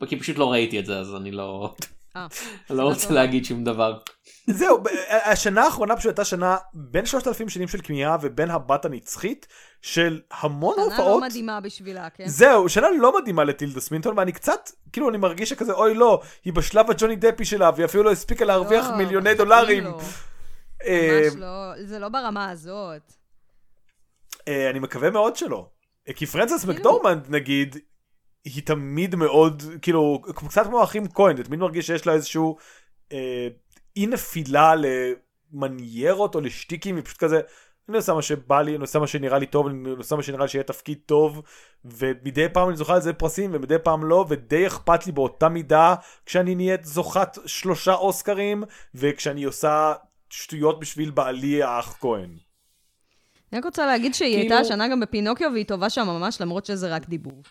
כי פשוט לא ראיתי את זה אז אני לא, אה, לא זה רוצה טוב. להגיד שום דבר. זהו, השנה האחרונה פשוט הייתה שנה בין 3,000 שנים של כמיהה ובין הבת הנצחית של המון שנה הופעות. לא מדהימה בשבילה, כן? זהו, שנה לא מדהימה לטילדה סמינטון, ואני קצת, כאילו, אני מרגיש שכזה, אוי לא, היא בשלב הג'וני דפי שלה, והיא אפילו לא הספיקה להרוויח לא, מיליוני מחכים דולרים. ממש לא, זה לא ברמה הזאת. אה, אני מקווה מאוד שלא. כי פרנסס כאילו- מקדורמנד, נגיד, היא תמיד מאוד, כאילו, קצת כמו האחים כהן, אתה תמיד מרגיש שיש לה איזשהו אה, אי נפילה למניירות או לשטיקים, היא פשוט כזה, אני עושה מה שבא לי, אני עושה מה שנראה לי טוב, אני עושה מה שנראה לי שיהיה תפקיד טוב, ומדי פעם אני זוכה על זה פרסים, ומדי פעם לא, ודי אכפת לי באותה מידה כשאני נהיית זוכת שלושה אוסקרים, וכשאני עושה שטויות בשביל בעלי האח כהן. אני רק רוצה להגיד שהיא כאילו- הייתה השנה גם בפינוקיו, והיא טובה שם ממש, למרות שזה רק דיבור.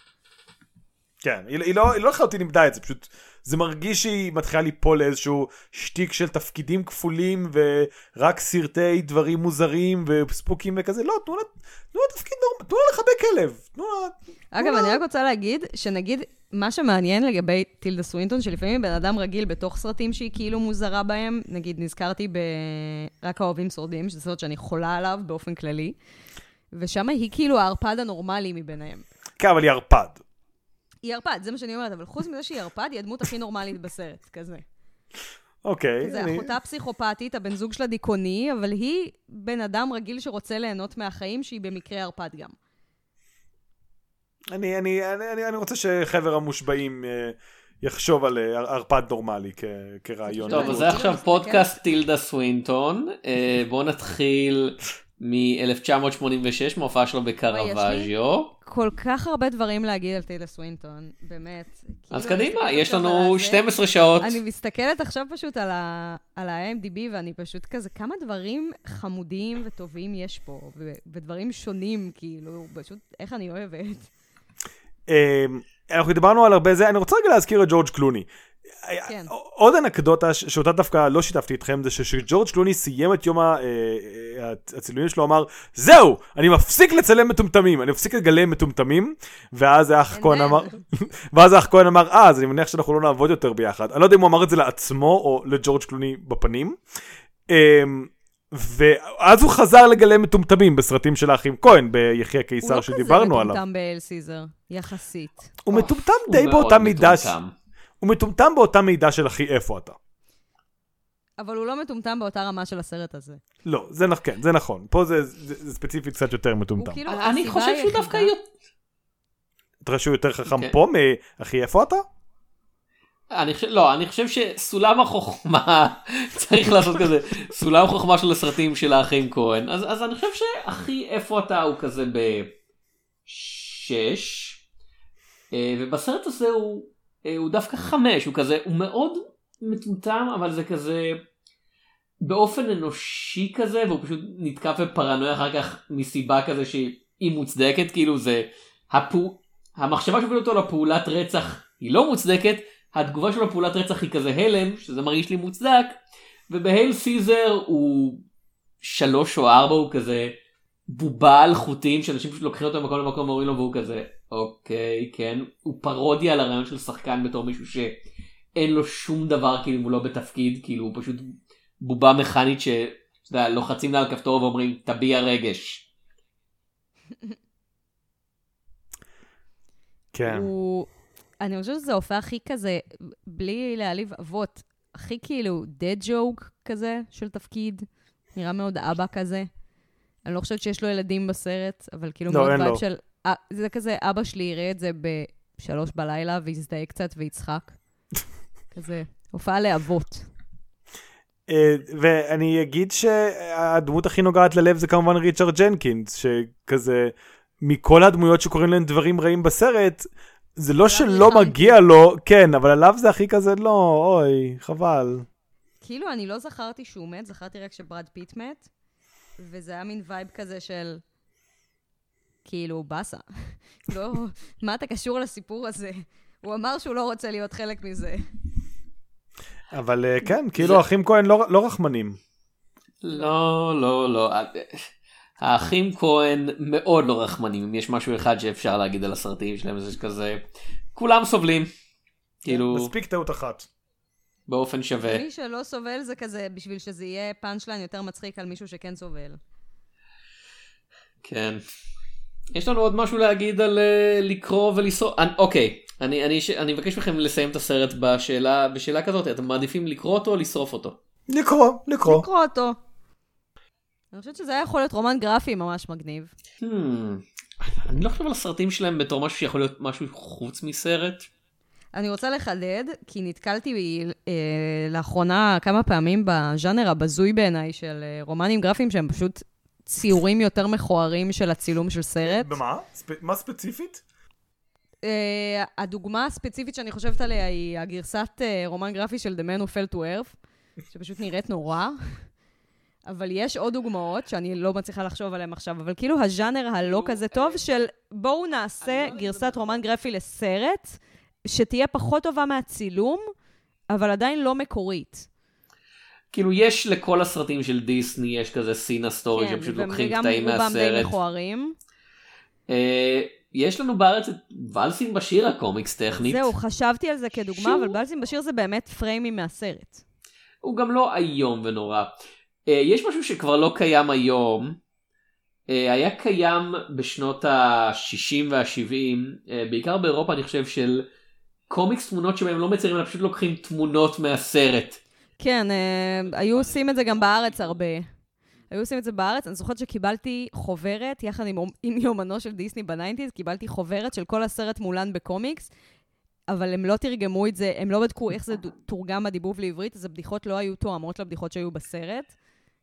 כן, היא, היא לא, היא לא לחלוטין איבדה את זה, פשוט זה מרגיש שהיא מתחילה ליפול לאיזשהו שטיק של תפקידים כפולים ורק סרטי דברים מוזרים וספוקים וכזה, לא, תנו לה, תנו לה תפקיד נורמלי, תנו לה לחבק כלב, תנו לה... אגב, אני רק רוצה להגיד, שנגיד, מה שמעניין לגבי טילדה סווינטון, שלפעמים בן אדם רגיל בתוך סרטים שהיא כאילו מוזרה בהם, נגיד, נזכרתי ב"רק האוהבים שורדים", שזה סרט שאני חולה עליו באופן כללי, ושם היא כאילו הערפד הנורמלי מביניהם. כן, אבל היא ערפד. היא ערפד, זה מה שאני אומרת, אבל חוץ מזה שהיא ערפד, היא הדמות הכי נורמלית בסרט, כזה. אוקיי. זה אני- אחותה פסיכופתית, הבן זוג שלה דיכאוני, אבל היא בן אדם רגיל שרוצה ליהנות מהחיים, שהיא במקרה ערפד גם. אני, אני, אני, אני, אני רוצה שחבר המושבעים אה, יחשוב על אה, ערפד נורמלי כ, כרעיון. טוב, אז זה עכשיו מסתכלת- פודקאסט טילדה סווינטון. אה, בואו נתחיל מ-1986, מההופעה שלו בקרווג'יו. כל כך הרבה דברים להגיד על טילדה סווינטון, באמת. אז כאילו, קדימה, יש לנו על זה, 12 שעות. אני מסתכלת עכשיו פשוט על ה- על ה-IMDb, ואני פשוט כזה, כמה דברים חמודים וטובים יש פה, ודברים שונים, כאילו, פשוט, איך אני אוהבת. אה, אנחנו דיברנו על הרבה זה, אני רוצה רגע להזכיר את ג'ורג' קלוני. כן. עוד אנקדוטה שאותה דווקא לא שיתפתי איתכם זה שכשג'ורג' קלוני סיים את יום אה, אה, הצילומים שלו אמר זהו אני מפסיק לצלם מטומטמים אני מפסיק לגלם מטומטמים ואז האח כהן אמר ואז האח כהן אמר אה אז אני מניח שאנחנו לא נעבוד יותר ביחד אני לא יודע אם הוא אמר את זה לעצמו או לג'ורג' קלוני בפנים. אמ, ואז הוא חזר לגלם מטומטמים בסרטים של האחים כהן ביחי הקיסר שדיברנו הוא עליו. לא כזה מטומטם באל סיזר, יחסית. הוא מטומטם הוא די באותה מידה. הוא מטומטם באותה מידה של אחי איפה אתה. אבל הוא לא מטומטם באותה רמה של הסרט הזה. לא, זה נכון, כן, זה נכון. פה זה, זה, זה ספציפית קצת יותר מטומטם. כאילו, אני חושב שהוא דווקא יותר... אתה חושב שהוא יותר חכם כן. פה מאחי איפה אתה? אני חושב, לא, אני חושב שסולם החוכמה, צריך לעשות כזה, סולם חוכמה של הסרטים של האחים כהן, אז, אז אני חושב שהכי איפה אתה הוא כזה בשש, אה, ובסרט הזה הוא, הוא דווקא חמש, הוא כזה, הוא מאוד מטומטם, אבל זה כזה באופן אנושי כזה, והוא פשוט נתקף בפרנויה אחר כך מסיבה כזה שהיא מוצדקת, כאילו זה, הפו... המחשבה שהובילו אותו לפעולת רצח היא לא מוצדקת, התגובה שלו לפעולת רצח היא כזה הלם, שזה מרגיש לי מוצדק, ובהייל סיזר הוא שלוש או ארבע, הוא כזה בובה על חוטים, שאנשים פשוט לוקחים אותו ממקום למקום ואומרים לו, והוא כזה, אוקיי, כן, הוא פרודיה על הרעיון של שחקן בתור מישהו שאין לו שום דבר, כאילו, אם הוא לא בתפקיד, כאילו, הוא פשוט בובה מכנית ש... אתה יודע, לוחצים לה על כפתור ואומרים, תביע רגש. כן. הוא... אני חושבת שזה ההופעה הכי כזה, בלי להעליב אבות, הכי כאילו dad joke כזה של תפקיד. נראה מאוד אבא כזה. אני לא חושבת שיש לו ילדים בסרט, אבל כאילו לא, מאוד אין וייב לו. של... זה כזה, אבא שלי יראה את זה בשלוש בלילה ויזדהה קצת ויצחק. כזה, הופעה לאבות. אה, ואני אגיד שהדמות הכי נוגעת ללב זה כמובן ריצ'רד ג'נקינס, שכזה, מכל הדמויות שקוראים להם דברים רעים בסרט, זה לא שלא. מגיע לו, כן, אבל עליו זה הכי כזה, לא, אוי, חבל. כאילו, אני לא זכרתי שהוא מת, זכרתי רק שברד פיט מת, וזה היה מין וייב כזה של... כאילו, באסה. לא, מה אתה קשור לסיפור הזה? הוא אמר שהוא לא רוצה להיות חלק מזה. אבל אה, כן, כאילו אחים כהן לא לא רחמנים. לא, לא, לא. האחים כהן מאוד לא רחמנים, אם יש משהו אחד שאפשר להגיד על הסרטים שלהם, זה כזה, כולם סובלים. כאילו, מספיק טעות אחת. באופן שווה. מי שלא סובל זה כזה, בשביל שזה יהיה פאנצ' ליין יותר מצחיק על מישהו שכן סובל. כן. יש לנו עוד משהו להגיד על uh, לקרוא ולשרוף? אני- אוקיי, אני, אני, ש- אני מבקש מכם לסיים את הסרט בשאלה, בשאלה כזאת, אתם מעדיפים לקרוא אותו או לשרוף אותו? לקרוא, לקרוא. לקרוא אותו. אני חושבת שזה היה יכול להיות רומן גרפי ממש מגניב. Hmm, אני לא חושב על הסרטים שלהם בתור משהו שיכול להיות משהו חוץ מסרט. אני רוצה לחדד, כי נתקלתי אה, לאחרונה כמה פעמים בז'אנר הבזוי בעיניי של אה, רומנים גרפיים שהם פשוט ציורים יותר מכוערים של הצילום של סרט. במה? ספ- מה ספציפית? אה, הדוגמה הספציפית שאני חושבת עליה היא הגרסת אה, רומן גרפי של The Man Who Fell to Earth, שפשוט נראית נורא. אבל יש עוד דוגמאות שאני לא מצליחה לחשוב עליהן עכשיו, אבל כאילו הז'אנר הלא כזה טוב של בואו נעשה גרסת רומן גרפי לסרט, שתהיה פחות טובה מהצילום, אבל עדיין לא מקורית. כאילו יש לכל הסרטים של דיסני יש כזה סינה סטורי כן, שפשוט לוקחים קטעים רובם די מהסרט. מכוערים. אה, יש לנו בארץ את ולסים בשיר הקומיקס טכנית. זהו, חשבתי על זה כדוגמה, שהוא- אבל בלסים בשיר זה באמת פריימים מהסרט. הוא גם לא איום ונורא. אה, יש משהו שכבר לא קיים היום. אה, היה קיים בשנות ה-60 וה-70, בעיקר באירופה אני חושב של קומיקס תמונות שבהם לא מציירים אלא פשוט לוקחים תמונות מהסרט. כן, אה, היו עושים את זה גם בארץ הרבה. היו עושים את זה בארץ. אני זוכרת שקיבלתי חוברת, יחד עם, עם יומנו של דיסני ב nineties, קיבלתי חוברת של כל הסרט מולן בקומיקס, אבל הם לא תרגמו את זה, הם לא בדקו איך זה תורגם בדיבוב לעברית, אז הבדיחות לא היו תואמות לבדיחות שהיו בסרט.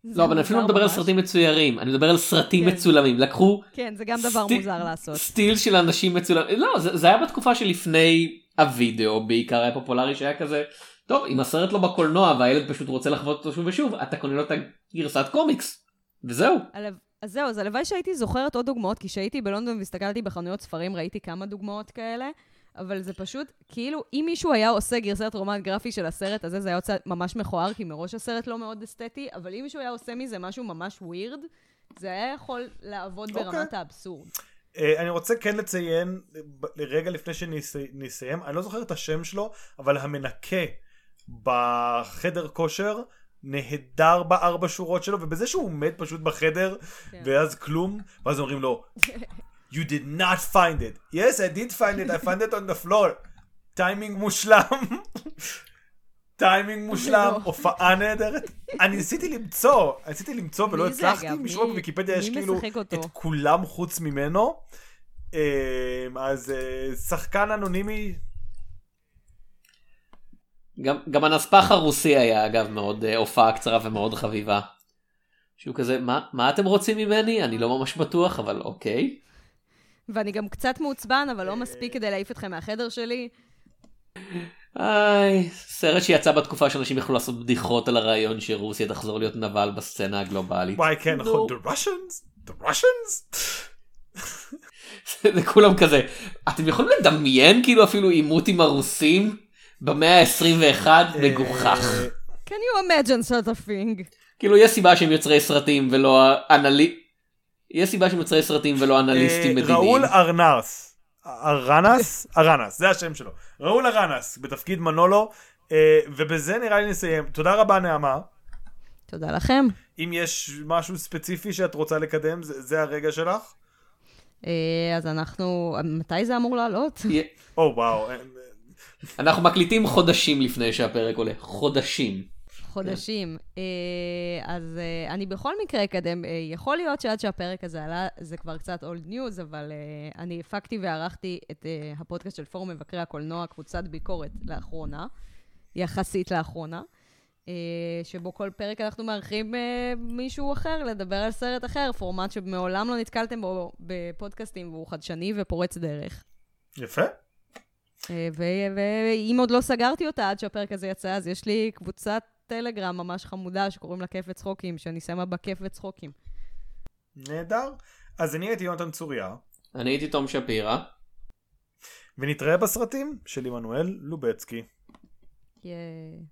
לא, אבל אני אפילו לא מדבר על. סרטים מצוירים, אני מדבר על סרטים כן. מצולמים. לקחו כן, זה גם דבר מוזר לעשות. סטיל של אנשים מצולמים. לא, זה, זה היה בתקופה שלפני הווידאו בעיקר היה פופולרי שהיה כזה, טוב, אם הסרט לא בקולנוע והילד פשוט רוצה לחוות אותו שוב ושוב, אתה קונה לו את הגרסת קומיקס. וזהו. הלו- אז זהו, אז הלוואי שהייתי זוכרת עוד דוגמאות, כי כשהייתי בלונדון והסתכלתי בחנויות ספרים, ראיתי כמה דוגמאות כאלה, אבל זה פשוט, כאילו, אם מישהו היה עושה גרסת רומן גרפי של הסרט הזה, זה היה יוצא ממש מכוער, כי מראש הסרט לא מאוד אסתטי, אבל אם מישהו היה עושה מזה משהו ממש ווירד, זה היה יכול לעבוד אוקיי. ברמת האבסורד. אה, אני רוצה כן לציין, רגע לפני שנסיים, אני לא זוכר את השם שלו, אבל המנקה בחדר כושר נהדר בארבע שורות שלו, ובזה שהוא עומד פשוט בחדר, כן. ואז כלום, ואז אומרים לו, You did not find it. Yes, I did find it, I found it on the floor. טיימינג מושלם. טיימינג מושלם, לא. הופעה נהדרת. אני ניסיתי למצוא, ניסיתי למצוא ולא הצלחתי? משום מה בוויקיפדיה יש כאילו? את כולם חוץ ממנו. אמ, אז אה, שחקן אנונימי, גם, גם הנספח הרוסי היה אגב מאוד אה, הופעה קצרה ומאוד חביבה. שהוא כזה, מה, מה אתם רוצים ממני? אני לא ממש בטוח, אבל אוקיי. ואני גם קצת מעוצבן, אבל לא מספיק כדי להעיף אתכם מהחדר שלי. איי, סרט שיצא בתקופה שאנשים יכלו לעשות בדיחות על הרעיון שרוסיה תחזור להיות נבל בסצנה הגלובלית. וואי כן נכון. The Russians? The Russians? זה כולם כזה, אתם יכולים לדמיין כאילו אפילו עימות עם הרוסים במאה ה-21? מגוחך. אה, Can you imagine such a thing? כאילו יש סיבה שהם יוצרי סרטים ולא אנלי... יש סיבה שהם יוצרי סרטים ולא אנליסטים אה, מדיניים. ראול ארנס. ארנס? ארנס, זה השם שלו. ראול ארנס, בתפקיד מנולו, אה, ובזה נראה לי נסיים. תודה רבה נעמה. תודה לכם. אם יש משהו ספציפי שאת רוצה לקדם, זה, זה הרגע שלך? אז אנחנו, מתי זה אמור לעלות? או וואו. אנחנו מקליטים חודשים לפני שהפרק עולה. חודשים. חודשים. אה, אז אה, אני בכל מקרה אקדם, אה, יכול להיות שעד שהפרק הזה עלה, זה כבר קצת old news, אבל אני הפקתי וערכתי את הפודקאסט של פורום מבקרי הקולנוע, קבוצת ביקורת לאחרונה, יחסית לאחרונה, שבו כל פרק אנחנו מארחים מישהו אחר לדבר על סרט אחר, פורמט שמעולם לא נתקלתם בו בפודקאסטים, והוא חדשני ופורץ דרך. יפה. אה, ואם עוד לא סגרתי אותה עד שהפרק הזה יצא, אז יש לי קבוצת טלגרם ממש חמודה שקוראים לה כיף וצחוקים, שאני שמה בה כיף וצחוקים. נהדר. אז אני הייתי יונתן צוריה, אני הייתי תום שפירא. ונתראה בסרטים של עמנואל לובצקי. ייי.